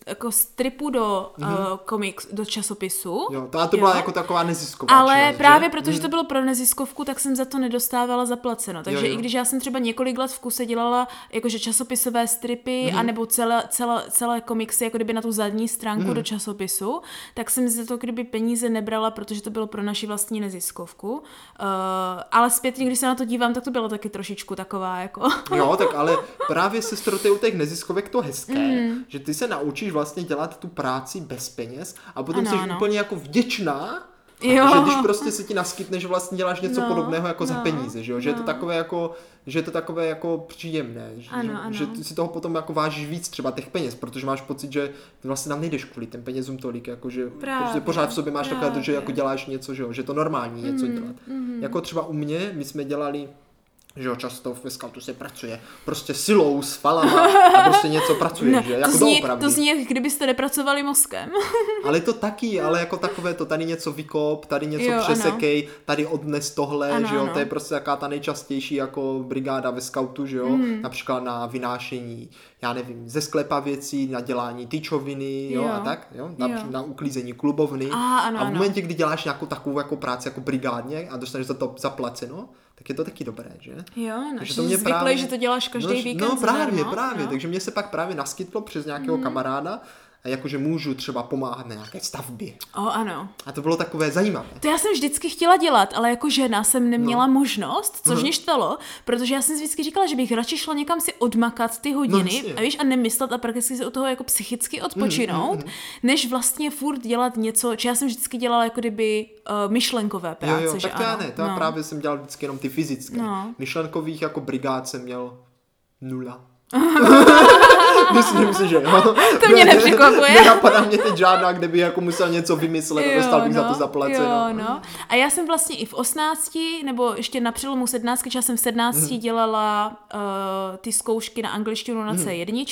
jako stripů do uh, komiks, do časopisu. Jo, to, a to byla jako taková nezisková Ale činnost, právě že? protože to bylo pro neziskovku, tak jsem za to nedostávala zaplaceno. Takže Jo, jo. i když já jsem třeba několik let v kuse dělala jakože časopisové stripy, Mhm. anebo celé, celé, celé komiksy jako kdyby na tu zadní stránku Mhm. do časopisu, tak jsem za to kdyby peníze nebrala, protože to bylo pro naši vlastní neziskovku. Uh, ale zpětně, když se na to dívám, tak to bylo taky trošičku taková jako... *laughs* Jo, tak ale právě sestro, to je u těch neziskovek to hezké, Mhm. že ty se naučíš vlastně dělat tu práci bez peněz a potom Ano, jsi ano. úplně jako vděčná, Jo. že když prostě se ti naskytne, že vlastně děláš něco No, podobného jako za no, peníze, že, jo? že je to no. takové jako, že je to takové jako příjemné, že, Ano, ano. že ty si toho potom jako vážíš víc třeba těch peněz, protože máš pocit, že ty vlastně tam nejdeš kvůli těm penězům tolik, jako že Právě, prostě pořád v sobě máš takové to, že právě. jako děláš něco, že, jo? že je to normální něco Mhm, dělat. Jako třeba u mě, my jsme dělali že jo, často ve scoutu se pracuje prostě silou, s falama a prostě něco pracuje, *laughs* No, že? to, Jako zní, doopravdy. to zní, jak kdybyste nepracovali mozkem. *laughs* Ale to taky, ale jako takové to, tady něco vykop, tady něco Jo, jo, ano. přesekej, tady odnes tohle, Ano, že jo, ano. to je prostě taká ta nejčastější jako brigáda ve scoutu, že jo, Mhm. například na vynášení, já nevím, ze sklepa věcí, na dělání tyčoviny, jo, Jo. a tak, jo, na, Jo. na uklízení klubovny. A, ano, a v ano. momentě, kdy děláš nějakou takovou jako práci jako brigádně a dostaneš za to zaplaceno, tak je to taky dobré, že? Jo, no, Takže že to mě zvyklý, právě- že to děláš každý no, víkend No právě, zadarmo, právě, no. takže mě se pak právě naskytlo přes nějakého kamaráda a jakože můžu třeba pomáhat na nějaké stavbě. O, ano. A to bylo takové zajímavé. To já jsem vždycky chtěla dělat, ale jako žena jsem neměla no. možnost, což mě štvalo, protože já jsem vždycky říkala, že bych radši šla někam si odmakat ty hodiny jasně. a víš, a nemyslet a prakticky si u toho jako psychicky odpočinout, než vlastně furt dělat něco, či já jsem vždycky dělala jako kdyby uh, myšlenkové práce, jo, jo, že tak to já ano. ne, to já no. právě jsem dělal vždycky jenom ty fyzické. No. Myšlenkových jako brigád jsem měl nula. *laughs* Myslím si, že jo. To mě nepřekvapuje. Nenapadá mě teď žádná, kde by jako musel něco vymyslet a dostal bych za to Jo, zaplaceno. no. A já jsem vlastně i v 18, nebo ještě na přelomu 17, že já jsem v 17 Mhm. dělala uh, ty zkoušky na angličtinu na Mhm. C1,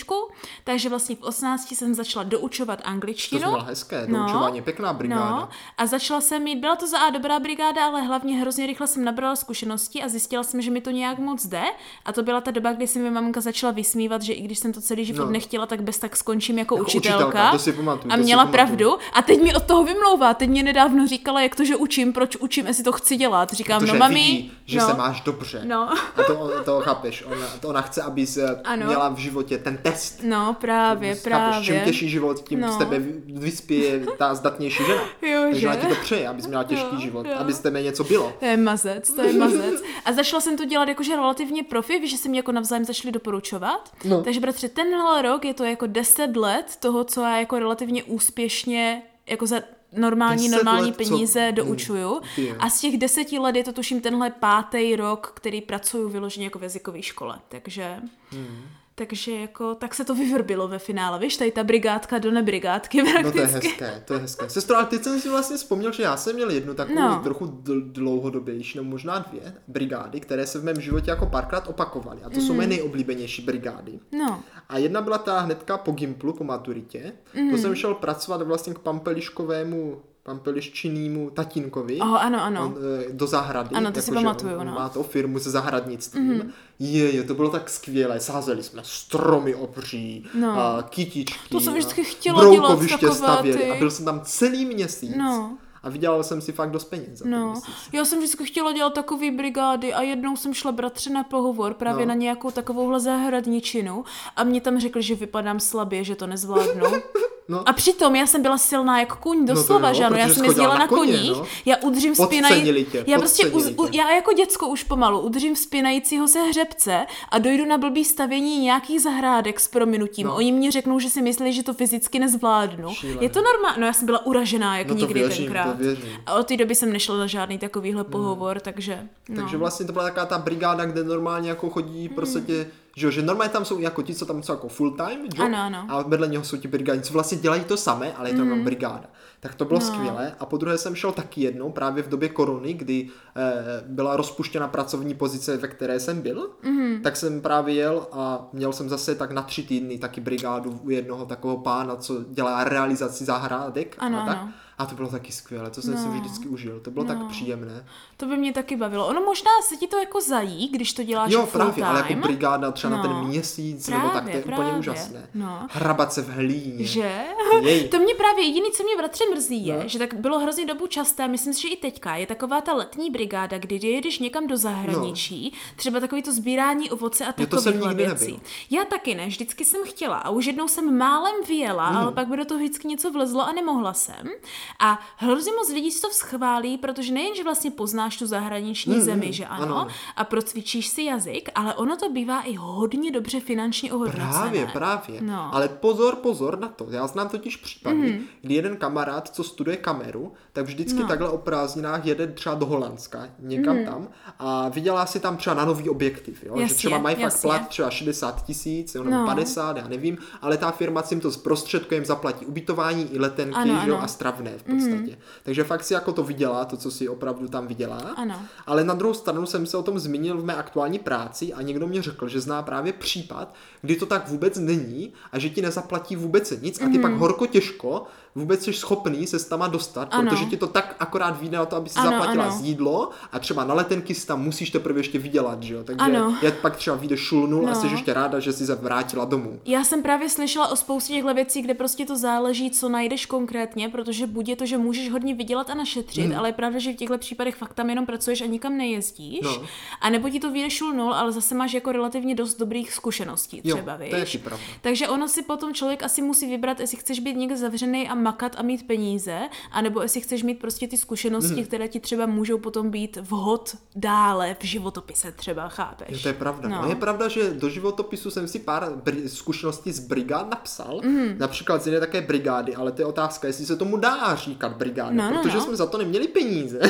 takže vlastně v 18 jsem začala doučovat To angličtinu. bylo hezké, doučování, pěkná brigáda. No, a začala jsem mít, byla to za A dobrá brigáda, ale hlavně hrozně rychle jsem nabrala zkušenosti a zjistila jsem, že mi to nějak moc jde. A to byla ta doba, kdy si mi mamka začala vysmívat, že i když jsem to celý život No. nechtěla, tak bez tak skončím jako, Jako učitelka. učitelka, to si pamatuju, a to si měla pamatuju. pravdu. A teď mi od toho vymlouvá. Teď mě nedávno říkala, jak to, že učím, proč učím, jestli to chci dělat. Říkám, Protože no mami, vidí, že no. se máš dobře. No. A to, to chápeš, ona, to ona chce, abys eh, Ano. měla v životě ten test. No, právě, Chápeš, čím právě. těžší život, tím No. z tebe vy- vyspěje ta zdatnější žena. *laughs* Jo, Takže že? ona ti to přeje, abys měla těžký Jo, život, jo. aby z tebe něco bylo. To je mazec, to je mazec. A začala jsem to dělat jakože relativně profi, víš, že se mi jako navzájem začali doporučovat. No. Takže bratře, tenhle rok je to jako 10 let toho, co já jako relativně úspěšně jako za normální, 10 normální let, co- peníze Hmm, doučuju. ty jo. A z těch deseti let je to tuším tenhle pátý rok, který pracuju vyloženě jako v jazykové škole. Takže... Hmm. Takže jako, tak se to vyvrbilo ve finále, víš, tady ta brigádka do nebrigádky No prakticky. to je hezké, to je hezké. Sestro, ale teď jsem si vlastně vzpomněl, že já jsem měl jednu takovou No. no. trochu dl- dlouhodobější, nebo možná dvě brigády, které se v mém životě jako párkrát opakovaly. A to jsou mé nejoblíbenější brigády. No, A jedna byla ta hnedka po Gimplu, po maturitě. Mhm. To jsem šel pracovat vlastně k pampeliškovému, pampeliščinnému tatínkovi. oh, ano, ano. On, eh, do zahrady. Ano, to si jakože pamatuju, on, no. Má to firmu se zahradnictvím. Mm-hmm. Je, je, to bylo tak skvělé. Sázeli jsme stromy obří, No. a kytičky. To jsem vždycky chtěla dělat takové stavěli. ty- A byl jsem tam celý měsíc. No. A vydělal jsem si fakt dost peněz za No, měsíc. já jsem vždycky chtěla dělat takový brigády a jednou jsem šla bratře na pohovor právě No. na nějakou takovouhle zahradničinu a mě tam řekl, že vypadám slabě, že to nezvládnu. *laughs* No. A přitom já jsem byla silná jak kuň, to doslova, jo, že ano, já jsem jezdila na koních, no. já udržím Podcenili spinají, já prostě, uz, u, já jako děcko už pomalu udržím spinajícího se hřebce a dojdu na blbý stavění nějakých zahrádek s prominutím. No. Oni mě řeknou, že si myslí, že to fyzicky nezvládnu. Šílené. Je to normální, no já jsem byla uražená jak No nikdy věřím, tenkrát. A od té doby jsem nešla na žádný takovýhle pohovor, takže... No. Takže vlastně to byla taková ta brigáda, kde normálně jako chodí Hmm. prostě tě, že, že normálně tam jsou jako ti, co tam jsou jako full time job, Ano, ano. a vedle něho jsou ti brigádi, co vlastně dělají to samé, ale je to jenom brigáda. Tak to bylo No. skvělé. A po druhé jsem šel taky jednou, právě v době korony, kdy eh, byla rozpuštěna pracovní pozice, ve které jsem byl, Mhm. tak jsem právě jel a měl jsem zase tak na tři týdny taky brigádu u jednoho takového pána, co dělá realizaci zahrádek Ano, a tak. ano. A to bylo taky skvělé, to jsem si No. vždycky užil, to bylo tak No. příjemné. To by mě taky bavilo. Ono možná se ti to jako zají, když to děláš Jo, právě, time. ale jako brigáda třeba na No. ten měsíc, nebo tak, to je Právě, úplně právě. úžasné. No. Hrabat se v hlíně. Že? Jej. To mě právě jediný, co mě bratře mrzí, je, No. že tak bylo hrozně dobu časté, myslím si, že i teďka, je taková ta letní brigáda, kdy jedeš někam do zahraničí, třeba takový to sbírání ovoce a No. nikdy věcí. nebyl. Já taky ne, vždycky jsem chtěla a už jednou jsem málem vyjela, Hmm. ale pak by do toho vždycky něco vlezlo a nemohla jsem. A hrozně moc lidí si to schválí, protože nejen, že vlastně poznáš tu zahraniční zemi, že ano, Hmm, ano. a procvičíš si jazyk, ale ono to bývá i hodně dobře finančně ohodnocené. Právě, právě. No. Ale pozor, pozor na to. Já znám totiž případy, mm. kdy jeden kamarád, co studuje kameru, tak vždycky No. takhle o prázdninách jede třeba do Holandska, někam mm. tam a vydělá si tam třeba na nový objektiv. Jo? že Jasně, třeba mají fakt plat třeba 60 tisíc nebo No. 50, já nevím, ale ta firma si jim to zprostředkuje, jim zaplatí ubytování i letenky Ano, že jo? ano. a stravné v podstatě. Mm. Takže fakt si jako to vydělá, to, co si opravdu tam vydělá. Ano. Ale na druhou stranu jsem se o tom zmínil v mé aktuální práci a někdo mě řekl, že zná právě případ, kdy to tak vůbec není a že ti nezaplatí vůbec nic a ty Mhm. pak horko těžko vůbec jsi schopný se s tama dostat, Ano. protože ti to tak akorát vyjde na to, aby si Ano, zaplatila ano. jídlo a třeba na letenky si tam musíš teprve ještě vydělat, že jo? Takže Ano. jak pak třeba vyjdeš šulnul a No. jsi ještě ráda, že jsi se vrátila domů. Já jsem právě slyšela o spoustě těchto věcí, kde prostě to záleží, co najdeš konkrétně, protože buď je to, že můžeš hodně vydělat a našetřit, Hmm. ale je pravda, že v těchto případech fakt tam jenom pracuješ a nikam nejezdíš. No. A nebo ti to vyjde šul nul, ale zase máš jako relativně dost dobrých zkušeností Jo, třeba, to víš? je taky pravda. Takže ono si potom člověk asi musí vybrat, jestli chceš být někde zavřený a makat a mít peníze, anebo jestli chceš mít prostě ty zkušenosti, Hmm. které ti třeba můžou potom být vhod dále v životopise třeba, chápeš? Jo, to je pravda. No. Je pravda, že do životopisu jsem si pár br- zkušeností z brigád napsal, Mhm. mm. například z jedné také brigády, ale to je otázka, jestli se tomu dá říkat brigáda, No, no, protože no. jsme za to neměli peníze. *laughs* *laughs*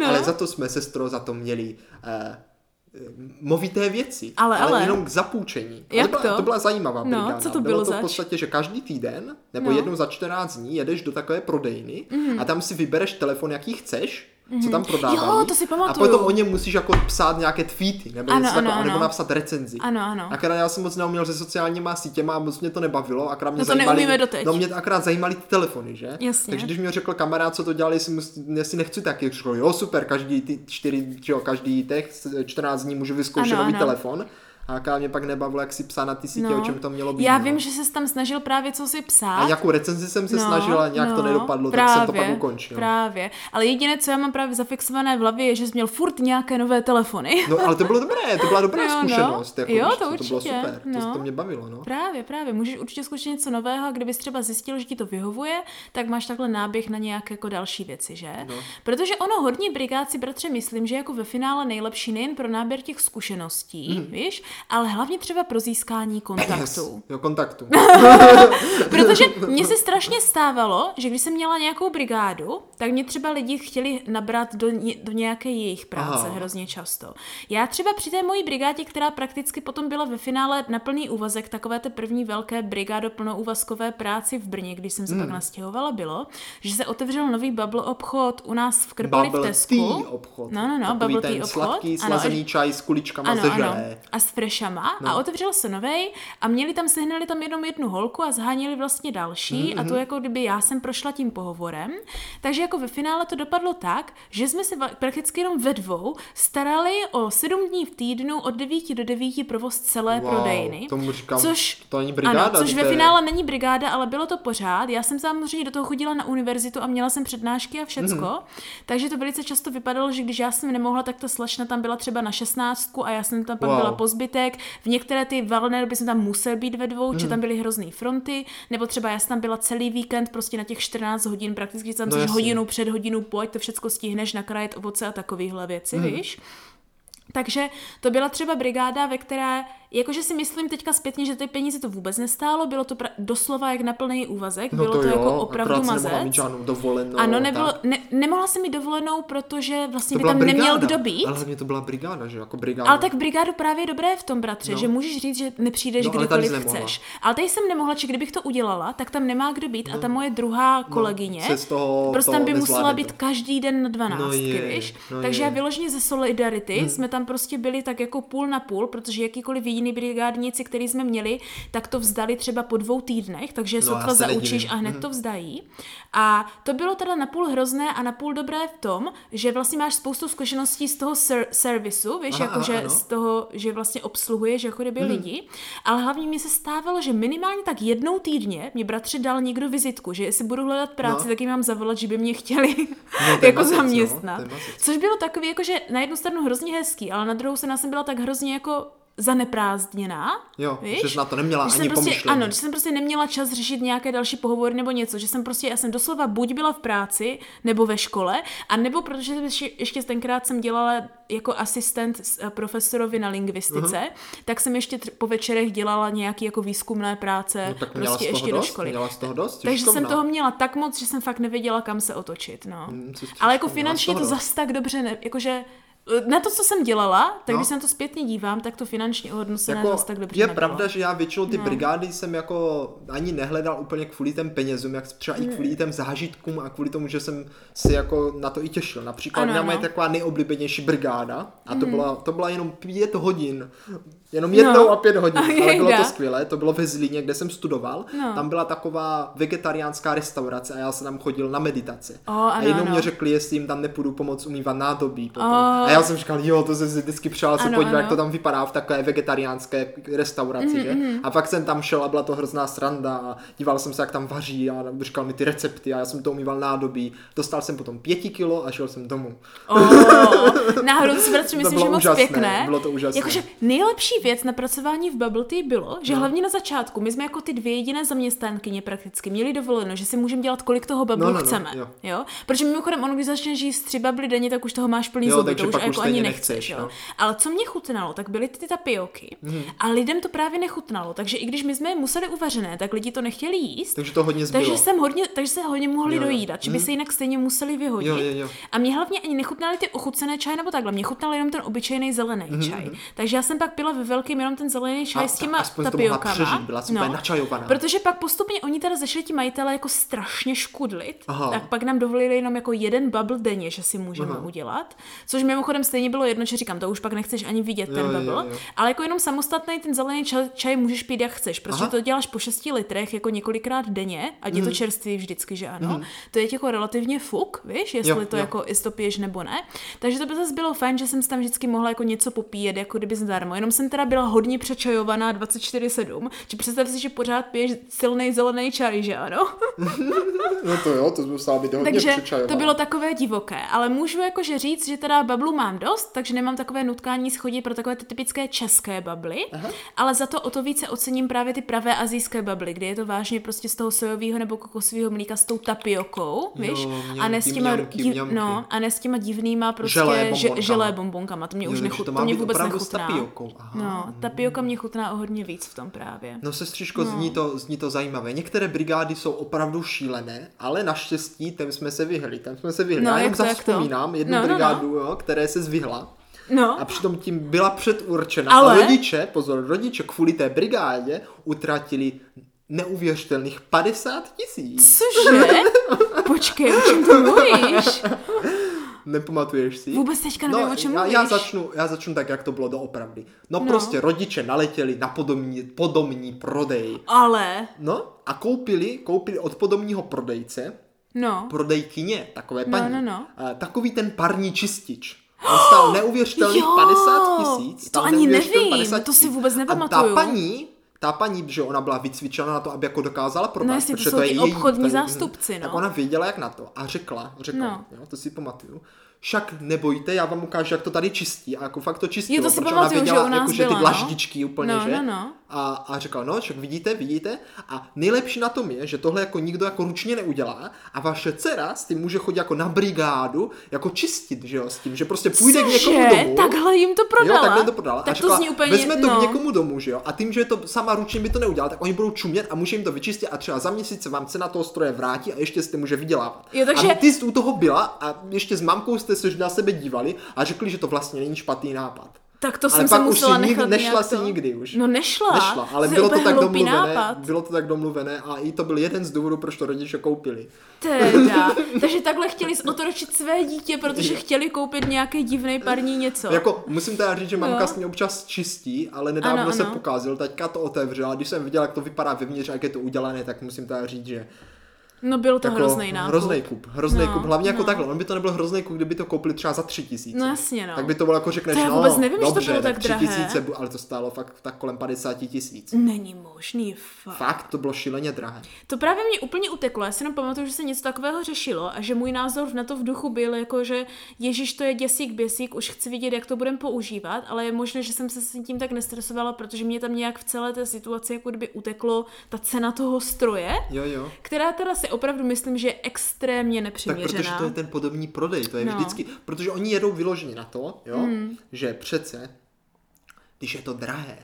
No. Ale za to jsme, sestro, za to měli uh, movité věci. Ale, ale. jenom k zapůjčení. Jak to, byla, to? to byla zajímavá No, brigáda. co to bylo to v podstatě, že každý týden, nebo No. jednou za 14 dní, jedeš do takové prodejny a tam si vybereš telefon, jaký chceš, co tam prodávají. Mhm. Jo, to si A pamatuju. potom o něm musíš jako psát nějaké tweety, nebo, Ano, něco ano, takové, ano. nebo napsat recenzi. Ano, ano. Akorát já jsem moc neuměl se sociálníma sítěma a moc mě to nebavilo, akorát mě No to neumíme doteď. No mě akorát zajímaly ty telefony, že? Jasně. Takže když mi řekl kamarád, co to dělali, jestli, mus, jestli nechci taky, řekl, jo super, každý ty čtyři, jo, každý těch 14 dní můžu vyzkoušet nový telefon. A akorát mě pak nebavilo, jak si psá na ty sítě, o čem to mělo být. No. Já no. vím, že se tam snažil právě co si psát. A nějakou recenzi jsem se no, snažila, nějak no, to nedopadlo, právě, tak jsem to pak ukončil. Právě. Ale jediné, co já mám právě zafixované v hlavě, je, že jsi měl furt nějaké nové telefony. No ale to bylo dobré, to byla dobrá Jo, *laughs* no. zkušenost. Jako, Jo, to co, to bylo určitě, super, no. to, to mě bavilo. No. Právě, právě. Můžeš určitě zkusit něco nového a kdybys třeba zjistil, že ti to vyhovuje, tak máš takhle náběh na nějaké jako další věci, že? No. Protože ono hodně brigád si, bratře, myslím, že jako ve finále nejlepší nejen pro náběr těch zkušeností, Mhm. víš, ale hlavně třeba pro získání *clears throat* kontaktů. Jo, kontaktu. *laughs* Protože mně se strašně stávalo, že když jsem měla nějakou brigádu, tak mě třeba lidi chtěli nabrat do, do nějaké jejich práce Aha. hrozně často. Já třeba při té mojí brigádě, která prakticky potom byla ve finále na plný úvazek, takové té první velké brigádo plnoúvazkové práci v Brně, když jsem se Hmm. pak nastěhovala, bylo, že se otevřel nový bubble obchod u nás v Krpali v Bubble Tesku. tea obchod. No, no, no, Takový bubble tea obchod. sladký, Ano, slazený čaj s kuličkama ano, ze ano. A s frešama. No. A otevřel se novej a měli tam, sehnali tam jenom jednu holku a zháněli vlastně další. Mm-hmm. A to jako kdyby já jsem prošla tím pohovorem. Takže jako ve finále to dopadlo tak, že jsme se prakticky jenom ve dvou starali o sedm dní v týdnu od 9 do 9 provoz celé Wow, prodejny. tomu říkám, což, to není brigáda, Ano, což ve je- finále není brigáda, ale bylo to pořád. Já jsem samozřejmě do toho chodila na univerzitu a měla jsem přednášky a všecko. Mhm. Mm-hmm. Takže to velice často vypadalo, že když já jsem nemohla, tak ta slečna tam byla třeba na 16 a já jsem tam pak Wow. byla po zbytek. V některé ty valné doby jsem tam musel být ve dvou, Mhm. že tam byly hrozný fronty, nebo třeba já jsem tam byla celý víkend prostě na těch 14 hodin, prakticky tam No hodinu před hodinu, pojď, to všechno stihneš, nakrájet ovoce a takovéhle věci, mm. víš. Takže to byla třeba brigáda, ve které, jakože si myslím teďka zpětně, že ty peníze to vůbec nestálo, bylo to pra- doslova jak na plný úvazek, No bylo to, jo, jako opravdu akorát si mazec. žádnou dovolenou. Ano, nebylo, tak. ne, nemohla jsem mít dovolenou, protože vlastně To by tam brigáda, neměl kdo být. Ale hlavně to byla brigáda, že jako brigáda. Ale tak brigádu právě je dobré v tom, bratře, No. že můžeš říct, že nepřijdeš No, ale kdykoliv nemohla. chceš. Ale tady jsem nemohla, že kdybych to udělala, tak tam nemá kdo být a ta moje druhá kolegyně, se z toho- prostě tam by musela to. být každý den na 12, No je, víš? no Takže je. já vyloženě ze solidarity hmm. jsme tam prostě byli tak jako půl na půl, protože jakýkoliv jediný brigádníci, který jsme měli, tak to vzdali třeba po dvou týdnech, takže No, sotva zaučíš nedivím. a hned to vzdají. A to bylo teda napůl hrozné a napůl dobré v tom, že vlastně máš spoustu zkušeností z toho ser- servisu, víš, Aha, jakože z toho, že vlastně obsluhuješ jako kdyby hmm. lidi, ale hlavně mi se stávalo, že minimálně tak jednou týdně mě bratře dal někdo vizitku, že jestli budu hledat práci, No. tak jim mám zavolat, že by mě chtěli No, *laughs* jako mazec, no, zaměstnat. mazec. Což bylo takový, jakože na jednu stranu hrozně hezký, ale na druhou stranu jsem byla tak hrozně jako zaneprázdněná. Jo, víš? že jsi na to neměla Že ani jsem prostě, pomyšlení. Ano, že jsem prostě neměla čas řešit nějaké další pohovory nebo něco, že jsem prostě, já jsem doslova buď byla v práci, nebo ve škole, a nebo protože ještě, ještě tenkrát jsem dělala jako asistent eh, profesorovi na lingvistice, uh-huh. tak jsem ještě po večerech dělala nějaké jako výzkumné práce, No, tak měla prostě ještě dost, do školy. Měla z toho dost, Takže jsem toho měla tak moc, že jsem fakt nevěděla, kam se otočit. No. Hmm, Ale jako finančně to zas tak dobře, ne, jakože na to, co jsem dělala, tak No. když se na to zpětně dívám, tak to finančně ohodnocené jako zas tak dobře je nebylo. pravda, že já většinou ty no. brigády jsem jako ani nehledal úplně kvůli těm penězům, jak třeba i kvůli těm zážitkům a kvůli tomu, že jsem si jako na to i těšil. Například Ano, ano. je taková nejoblíbenější brigáda a to, byla, to byla jenom pět hodin Jenom jednou No. a pět hodin, A *laughs* ale bylo to skvělé, to bylo ve Zlíně, kde jsem studoval. No. Tam byla taková vegetariánská restaurace a já jsem tam chodil na meditaci. O, a ano, jednou ano. mě řekli, jestli jim tam nepůjdu pomoct umývat nádobí. Potom. O. A já jsem říkal, jo, to jsem si vždycky přál se podívat, jak to tam vypadá v takové vegetariánské restauraci, Mhm, že? A pak jsem tam šel a byla to hrozná sranda a díval jsem se, jak tam vaří a říkal mi ty recepty a já jsem to umýval nádobí. Dostal jsem potom pěti kilo a šel jsem domů. Oh, *laughs* náhodou si bratře myslím, bylo že moc úžasné, pěkné. bylo to úžasné. Jakože nejlepší věc na pracování v Bubble Tea bylo, že No. hlavně na začátku, my jsme jako ty dvě jediné zaměstnankyně prakticky měli dovoleno, že si můžeme dělat kolik toho bubble No, no, no, chceme. jo. jo. Protože mimochodem, ono, když začneš jíst tři bubly denně, tak už toho máš plný zuby, to už pak už jako ani nechceš. nechceš, jo. no. Ale co mě chutnalo, tak byly ty tapioky. A lidem to právě nechutnalo, takže i když my jsme je museli uvařené, tak lidi to nechtěli jíst. Takže to hodně zbylo. Takže, jsem hodně, takže se hodně mohli Jo, jo. dojídat, že by se jinak stejně museli vyhodit. Jo, jo, jo. A mě hlavně ani nechutnaly ty ochucené čaje nebo takhle, mě chutnal jenom ten obyčejný zelený čaj. Takže já jsem pak pila ve velkém jenom ten zelený čaj A s těma aspoň to tapiokama. přežít, byla super načajovaná. Protože pak postupně oni teda začali ti majitele jako strašně škudlit, Aha. tak pak nám dovolili jenom jako jeden bubble denně, že si můžeme Aha. udělat. Což mimochodem stejně bylo jedno, že říkám, to už pak nechceš ani vidět ten Jo, jo, bubble, jo. ale jako jenom samostatný ten zelený čaj, čaj můžeš pít jak chceš, protože Aha. to děláš po 6 litrech jako několikrát denně, ať Mhm. je to čerstvý vždycky, že ano. To je jako relativně fuk, víš, jestli Jo, to jo. jako jestli to piješ nebo ne. Takže to by zase bylo fajn, že jsem si tam vždycky mohla jako něco popíjet, jako kdyby zdarma. Jenom jsem teda byla hodně přečajovaná 24-7, že představ si, že pořád piješ silný zelený čaj, že ano? *laughs* No to jo, to musela být hodně Takže přečajovaná. to bylo takové divoké, ale můžu jakože říct, že teda bablu mám dost, takže nemám takové nutkání schodit pro takové ty typické české bably, Aha. ale za to o to více ocením právě ty pravé azijské bably, kde je to vážně prostě z toho sojového nebo kokosového mlíka s tou tapiokou, víš? a ne s těma, mňamky, div- mňamky. no, a ne s těma divnýma prostě Želé že, bonbonkama. želé bonbonkama, to mě Jo, už takže nechut, to to, mě vůbec nechutná. tapiokou, No, tapioka mě chutná o hodně víc v tom právě. No sestřičko, zní, to, zní to zajímavé. Některé brigády jsou opravdu šílené, ale naštěstí tem jsme se vyhli. Tam jsme se vyhli. No, Já jenom jak to, zavzpomínám jednu No, no, no. brigádu, Jo, které se zvyhla. No, A přitom tím byla předurčena. Ale- A rodiče, pozor, rodiče kvůli té brigádě utratili neuvěřitelných 50 tisíc. cože? *laughs* Počkej, o čem to mluvíš? *laughs* Nepamatuješ si? Vůbec teďka nevím, o čem já, já, začnu, já začnu tak, jak to bylo doopravdy. No, No. prostě rodiče naletěli na podomní, podomní prodej. Ale, No a koupili, koupili od podomního prodejce, no. prodejkyně, takové No, paní, no, no. eh, takový ten parní čistič. On stál *gasps* neuvěřitelných Jo, 50 tisíc. to ani nevím, 50 to si vůbec A nepamatuju. ta paní, ta paní, že ona byla vycvičena na to, aby jako dokázala prodat. No jasně, to protože jsou je její- obchodní ten- zástupci, Tak no. ona věděla, jak na to. A řekla, řekla, No. jo, to si pamatuju. Však nebojte, já vám ukážu, jak to tady čistí. A jako fakt to čistilo, Jo, to si protože pamatuju, ona že věděla, u nás jako, že ty byla, no. dlaždičky úplně, No, že? no, no. A, a řekla, no, však vidíte, vidíte. A nejlepší na tom je, že tohle jako nikdo jako ručně neudělá a vaše dcera s tím může chodit jako na brigádu, jako čistit, že jo, s tím, že prostě půjde k někomu Cože? domů. Takhle jim to prodala? Jo, takhle to prodala. Tak a řekla, to zní úplně... vezme to no. k někomu domů, že jo? A tím, že to sama ručně by to neudělal, tak oni budou čumět a může jim to vyčistit a třeba za měsíc se vám cena toho stroje vrátí a ještě si může vydělávat. Jo, takže- A ty jsi u toho byla a ještě s mamkou jste se na sebe dívali a řekli, že to vlastně není špatný nápad. Tak to Ale jsem pak se už musela nikdy- nechat nešla si to... nikdy už. No nešla. Nešla, ale je bylo to tak domluvené, nápad. bylo to tak domluvené a i to byl jeden z důvodů, proč to rodiče koupili. Teda. *laughs* Takže takhle chtěli zotročit své dítě, protože chtěli koupit nějaký divný parní něco. Jako, musím teda říct, že mamka s ní občas čistí, ale nedávno Ano, se ano. pokázil, teďka to otevřela, když jsem viděl, jak to vypadá vevnitř a jak je to udělané, tak musím teda říct, že No byl to jako hrozný nákup. Hrozný kup, hrozný No, kup, hlavně jako no. takhle, on by to nebyl hrozný kup, kdyby to koupili třeba za tři tisíce. No jasně, no. Tak by to bylo jako řekneš, To já no, vůbec nevím, že to dobře, bylo tak tři drahé. tisíce, ale to stálo fakt tak kolem 50 tisíc. Není možný, fakt. Fakt, to bylo šíleně drahé. To právě mě úplně uteklo. Já si jenom pamatuju, že se něco takového řešilo a že můj názor na to v duchu byl jako, že Ježíš to je děsík, běsík, už chci vidět, jak to budeme používat, ale je možné, že jsem se s tím tak nestresovala, protože mě tam nějak v celé té situaci jako kdyby uteklo ta cena toho stroje, Jo, jo. která teda si opravdu myslím, že je extrémně Tak nepřiměřená. protože to je ten podobný prodej, to je No. vždycky, protože oni jedou vyloženě na to, jo, že přece, když je to drahé,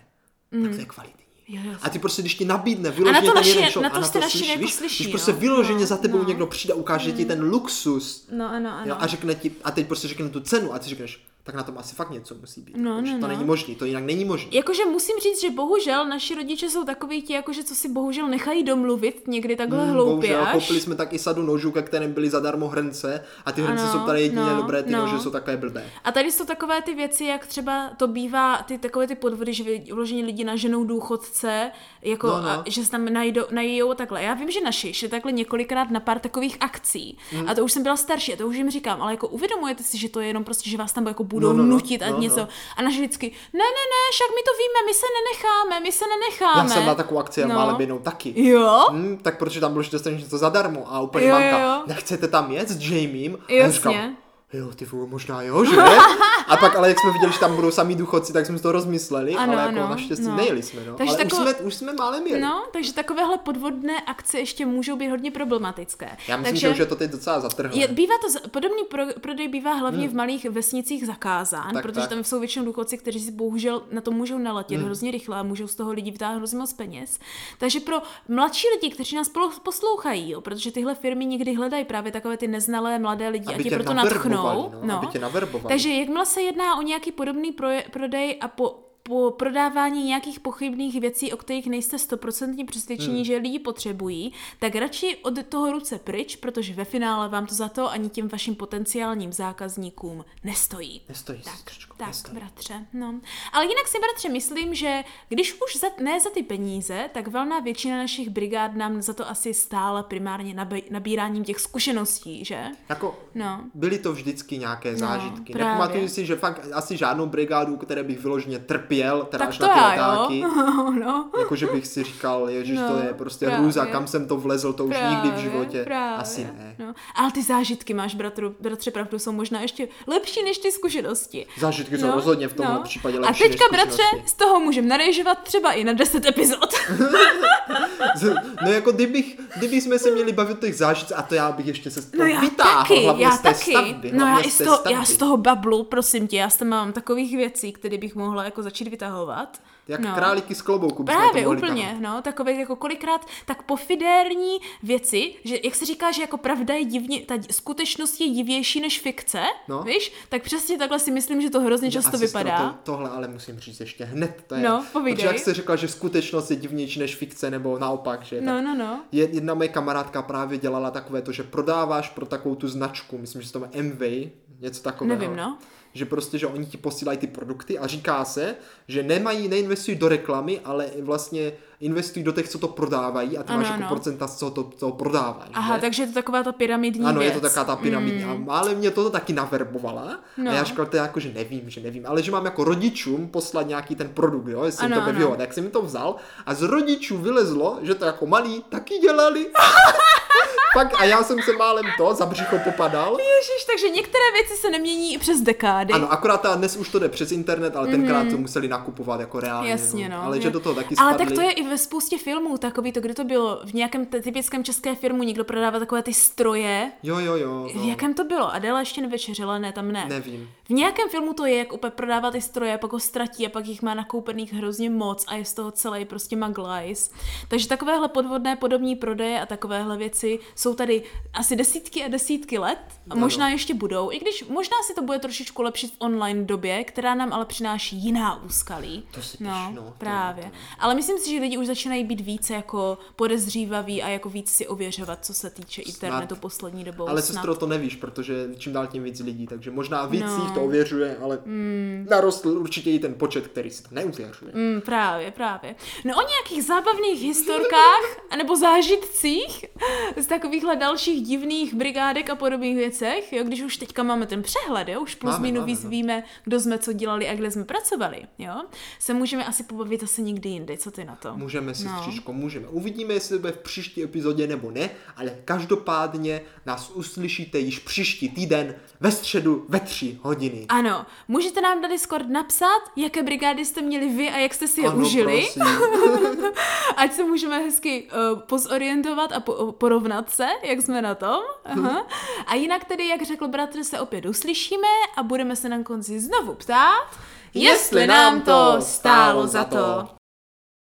tak to je kvalitní. Jo. A ty prostě, když ti nabídne vyloženě to ten naši- jeden shop na to a na to slyš, jako víš, slyší, když no. prostě vyloženě No, za tebou no. někdo přijde a ukáže ti ten luxus, No ano, ano. jo, a řekne ti, a teď prostě řekne tu cenu a ty řekneš, tak na tom asi fakt něco musí být. No, protože no, to no. není možný, to jinak není možný. Jakože musím říct, že bohužel naši rodiče jsou takový ti, jakože co si bohužel nechají domluvit někdy takhle hloupě Hmm, Bohužel, až. koupili jsme tak i sadu nožů, ke kterým byli zadarmo hrnce a ty hrnce Ano, jsou tady jedině no, dobré, ty no. nože jsou takové blbé. A tady jsou takové ty věci, jak třeba to bývá, ty takové ty podvody, že vložení lidi naženou důchodce, jako, No, no. A, že se tam najdou, najdou takhle. Já vím, že naši šli takhle několikrát na pár takových akcí. Hmm. A to už jsem byla starší, a to už jim říkám, ale jako uvědomujete si, že to je jenom prostě, že vás tam jako budou No, no, no, nutit a no, něco. no. A naši vždycky, ne, ne, ne, však my to víme, my se nenecháme, my se nenecháme. Já jsem na takovou akci a No. málem jednou taky. Jo? Hmm, tak protože tam bylo, že dostaneš něco zadarmo a úplně Jo, jo, jo. nechcete tam jet s Jamiem? A Jasně. říkám, jo, ty vole, možná jo, že? *laughs* A pak ale jak jsme viděli, že tam budou samý důchodci, tak jsme to rozmysleli, Ano, ale jako ano, naštěstí no. nejeli jsme, no. Takže ale takové- už, jsme, už jsme málem jeli. No, takže takovéhle podvodné akce ještě můžou být hodně problematické. Já myslím, takže... že už je to teď docela zatrhlé. Je, bývá to, z- podobný pro, prodej bývá hlavně v malých vesnicích zakázán, Tak, protože tak. tam jsou většinou důchodci, kteří si bohužel na to můžou naletět hrozně rychle a můžou z toho lidi vytáhnout hrozně moc peněz. Takže pro mladší lidi, kteří nás poslouchají, jo, protože tyhle firmy někdy hledají právě takové ty neznalé mladé lidi Aby a ti proto natchnou. No, aby tě naverbovali. Takže jakmile se jedná o nějaký podobný proje- prodej a po po prodávání nějakých pochybných věcí, o kterých nejste stoprocentně přesvědčení, Hmm. že lidi potřebují, tak radši od toho ruce pryč, protože ve finále vám to za to ani těm vašim potenciálním zákazníkům nestojí. Nestojí, Tak, sestřičko, tak, nestojí. bratře, no. Ale jinak si, bratře, myslím, že když už za, ne za ty peníze, tak velná většina našich brigád nám za to asi stála primárně nabí, nabíráním těch zkušeností, že? Jako, No. byly to vždycky nějaké zážitky. právě. Nepamatuju si, že fakt asi žádnou brigádu, které bych vyloženě trpěl, teda Tak až to na ty letáky. jo. *laughs* no. Jako, že bych si říkal, ježiš, No, to je prostě právě. hrůza, kam jsem to vlezl, to už nikdy v životě. Právě. Asi ne. No. Ale ty zážitky máš, bratru, bratře, pravdu, jsou možná ještě lepší než ty zkušenosti. Zážitky jsou rozhodně v tomhle případě A lepší teďka, než bratře, z toho můžeme narežovat třeba i na 10 epizod. *laughs* No jako kdybych, kdyby jsme se měli bavit o těch zážitcích, a to já bych ještě se z toho No já vytáhl, taky, hlavně já z té taky. stavby. no já, z toho, stavby. já z toho bablu, prosím tě, já s mám takových věcí, které bych mohla jako začít vytahovat. Jak no. králíky z klobouku Právě, úplně, tahat. no, takové jako kolikrát tak pofidérní věci, že jak se říká, že jako pravda je divně, ta skutečnost je divější než fikce, No. víš, tak přesně takhle si myslím, že to hrozně často vypadá. To, tohle ale musím říct ještě hned. To je, No, povídej. Protože jak jste řekla, že skutečnost je divnější než fikce, nebo naopak, že? No, no, no. je- Jedna moje kamarádka právě dělala takové to, že prodáváš pro takovou tu značku, myslím, že se to má MV, něco takového. Nevím, no. Že prostě, že oni ti posílají ty produkty a říká se, že nemají, neinvestují do reklamy, ale vlastně investují do těch, co to prodávají a ty Ano, máš jako ano. procenta z toho, to, toho prodáváš. Aha, že? takže je to taková ta pyramidní Ano, věc. je to taková ta pyramidní. Mm. Ale mě to taky naverbovala. No. No. A já říkal, to jako, že nevím, že nevím. Ale že mám jako rodičům poslat nějaký ten produkt, jo, jestli Ano, to vyhovovat. Tak jsem mi to vzal a z rodičů vylezlo, že to jako malí taky dělali. *laughs* Pak a já jsem se málem to za břicho popadal. Ježiš, takže některé věci se nemění i přes dekády. Ano, akorát ta, dnes už to jde přes internet, ale tenkrát to museli nakupovat jako reálně. Mhm. Jasně, no. Ale jo. že do toho taky Ale spadli. tak to je i ve spoustě filmů, takový to, kde to bylo, v nějakém typickém české filmu někdo prodává takové ty stroje. Jo, jo, jo. V No. jakém to bylo? Adela ještě nevečeřila, ne, tam ne. Nevím. V nějakém filmu to je, jak úplně prodává ty stroje, pak ho ztratí a pak jich má nakoupených hrozně moc a je z toho celý prostě maglajs. Takže takovéhle podvodné podobní prodeje a takovéhle věci jsou tady asi desítky a desítky let a možná ještě budou, i když možná si to bude trošičku lepšit v online době, která nám ale přináší jiná úskalí. To si no, píš, no, to- právě. Ale myslím si, že lidi už začínají být více jako podezřívaví a jako víc si ověřovat, co se týče internetu poslední dobou. Ale snad. sestro to nevíš, protože čím dál tím víc lidí, takže možná víc No. jich to ověřuje, ale mm. narostl určitě i ten počet, který si to neuvěřuje. Mm, právě, právě. No o nějakých zábavných historkách nebo zážitcích z takovýchhle dalších divných brigádek a podobných věcech, jo, když už teďka máme ten přehled, jo, už plus minus víc no. víme, kdo jsme co dělali a kde jsme pracovali, jo, se můžeme asi pobavit asi někdy jindy, co ty na to? Můžeme si, No. no. můžeme. Uvidíme, jestli to bude v příští epizodě nebo ne, ale každopádně nás uslyšíte již příští týden ve středu ve tři hodiny. Ano, můžete nám na Discord napsat, jaké brigády jste měli vy a jak jste si je Ano, užili. *laughs* Ať se můžeme hezky uh, pozorientovat a po, porovnat se, jak jsme na tom. Aha. A jinak tedy, jak řekl bratr, se opět uslyšíme a budeme se na konci znovu ptát, jestli nám to stálo za to.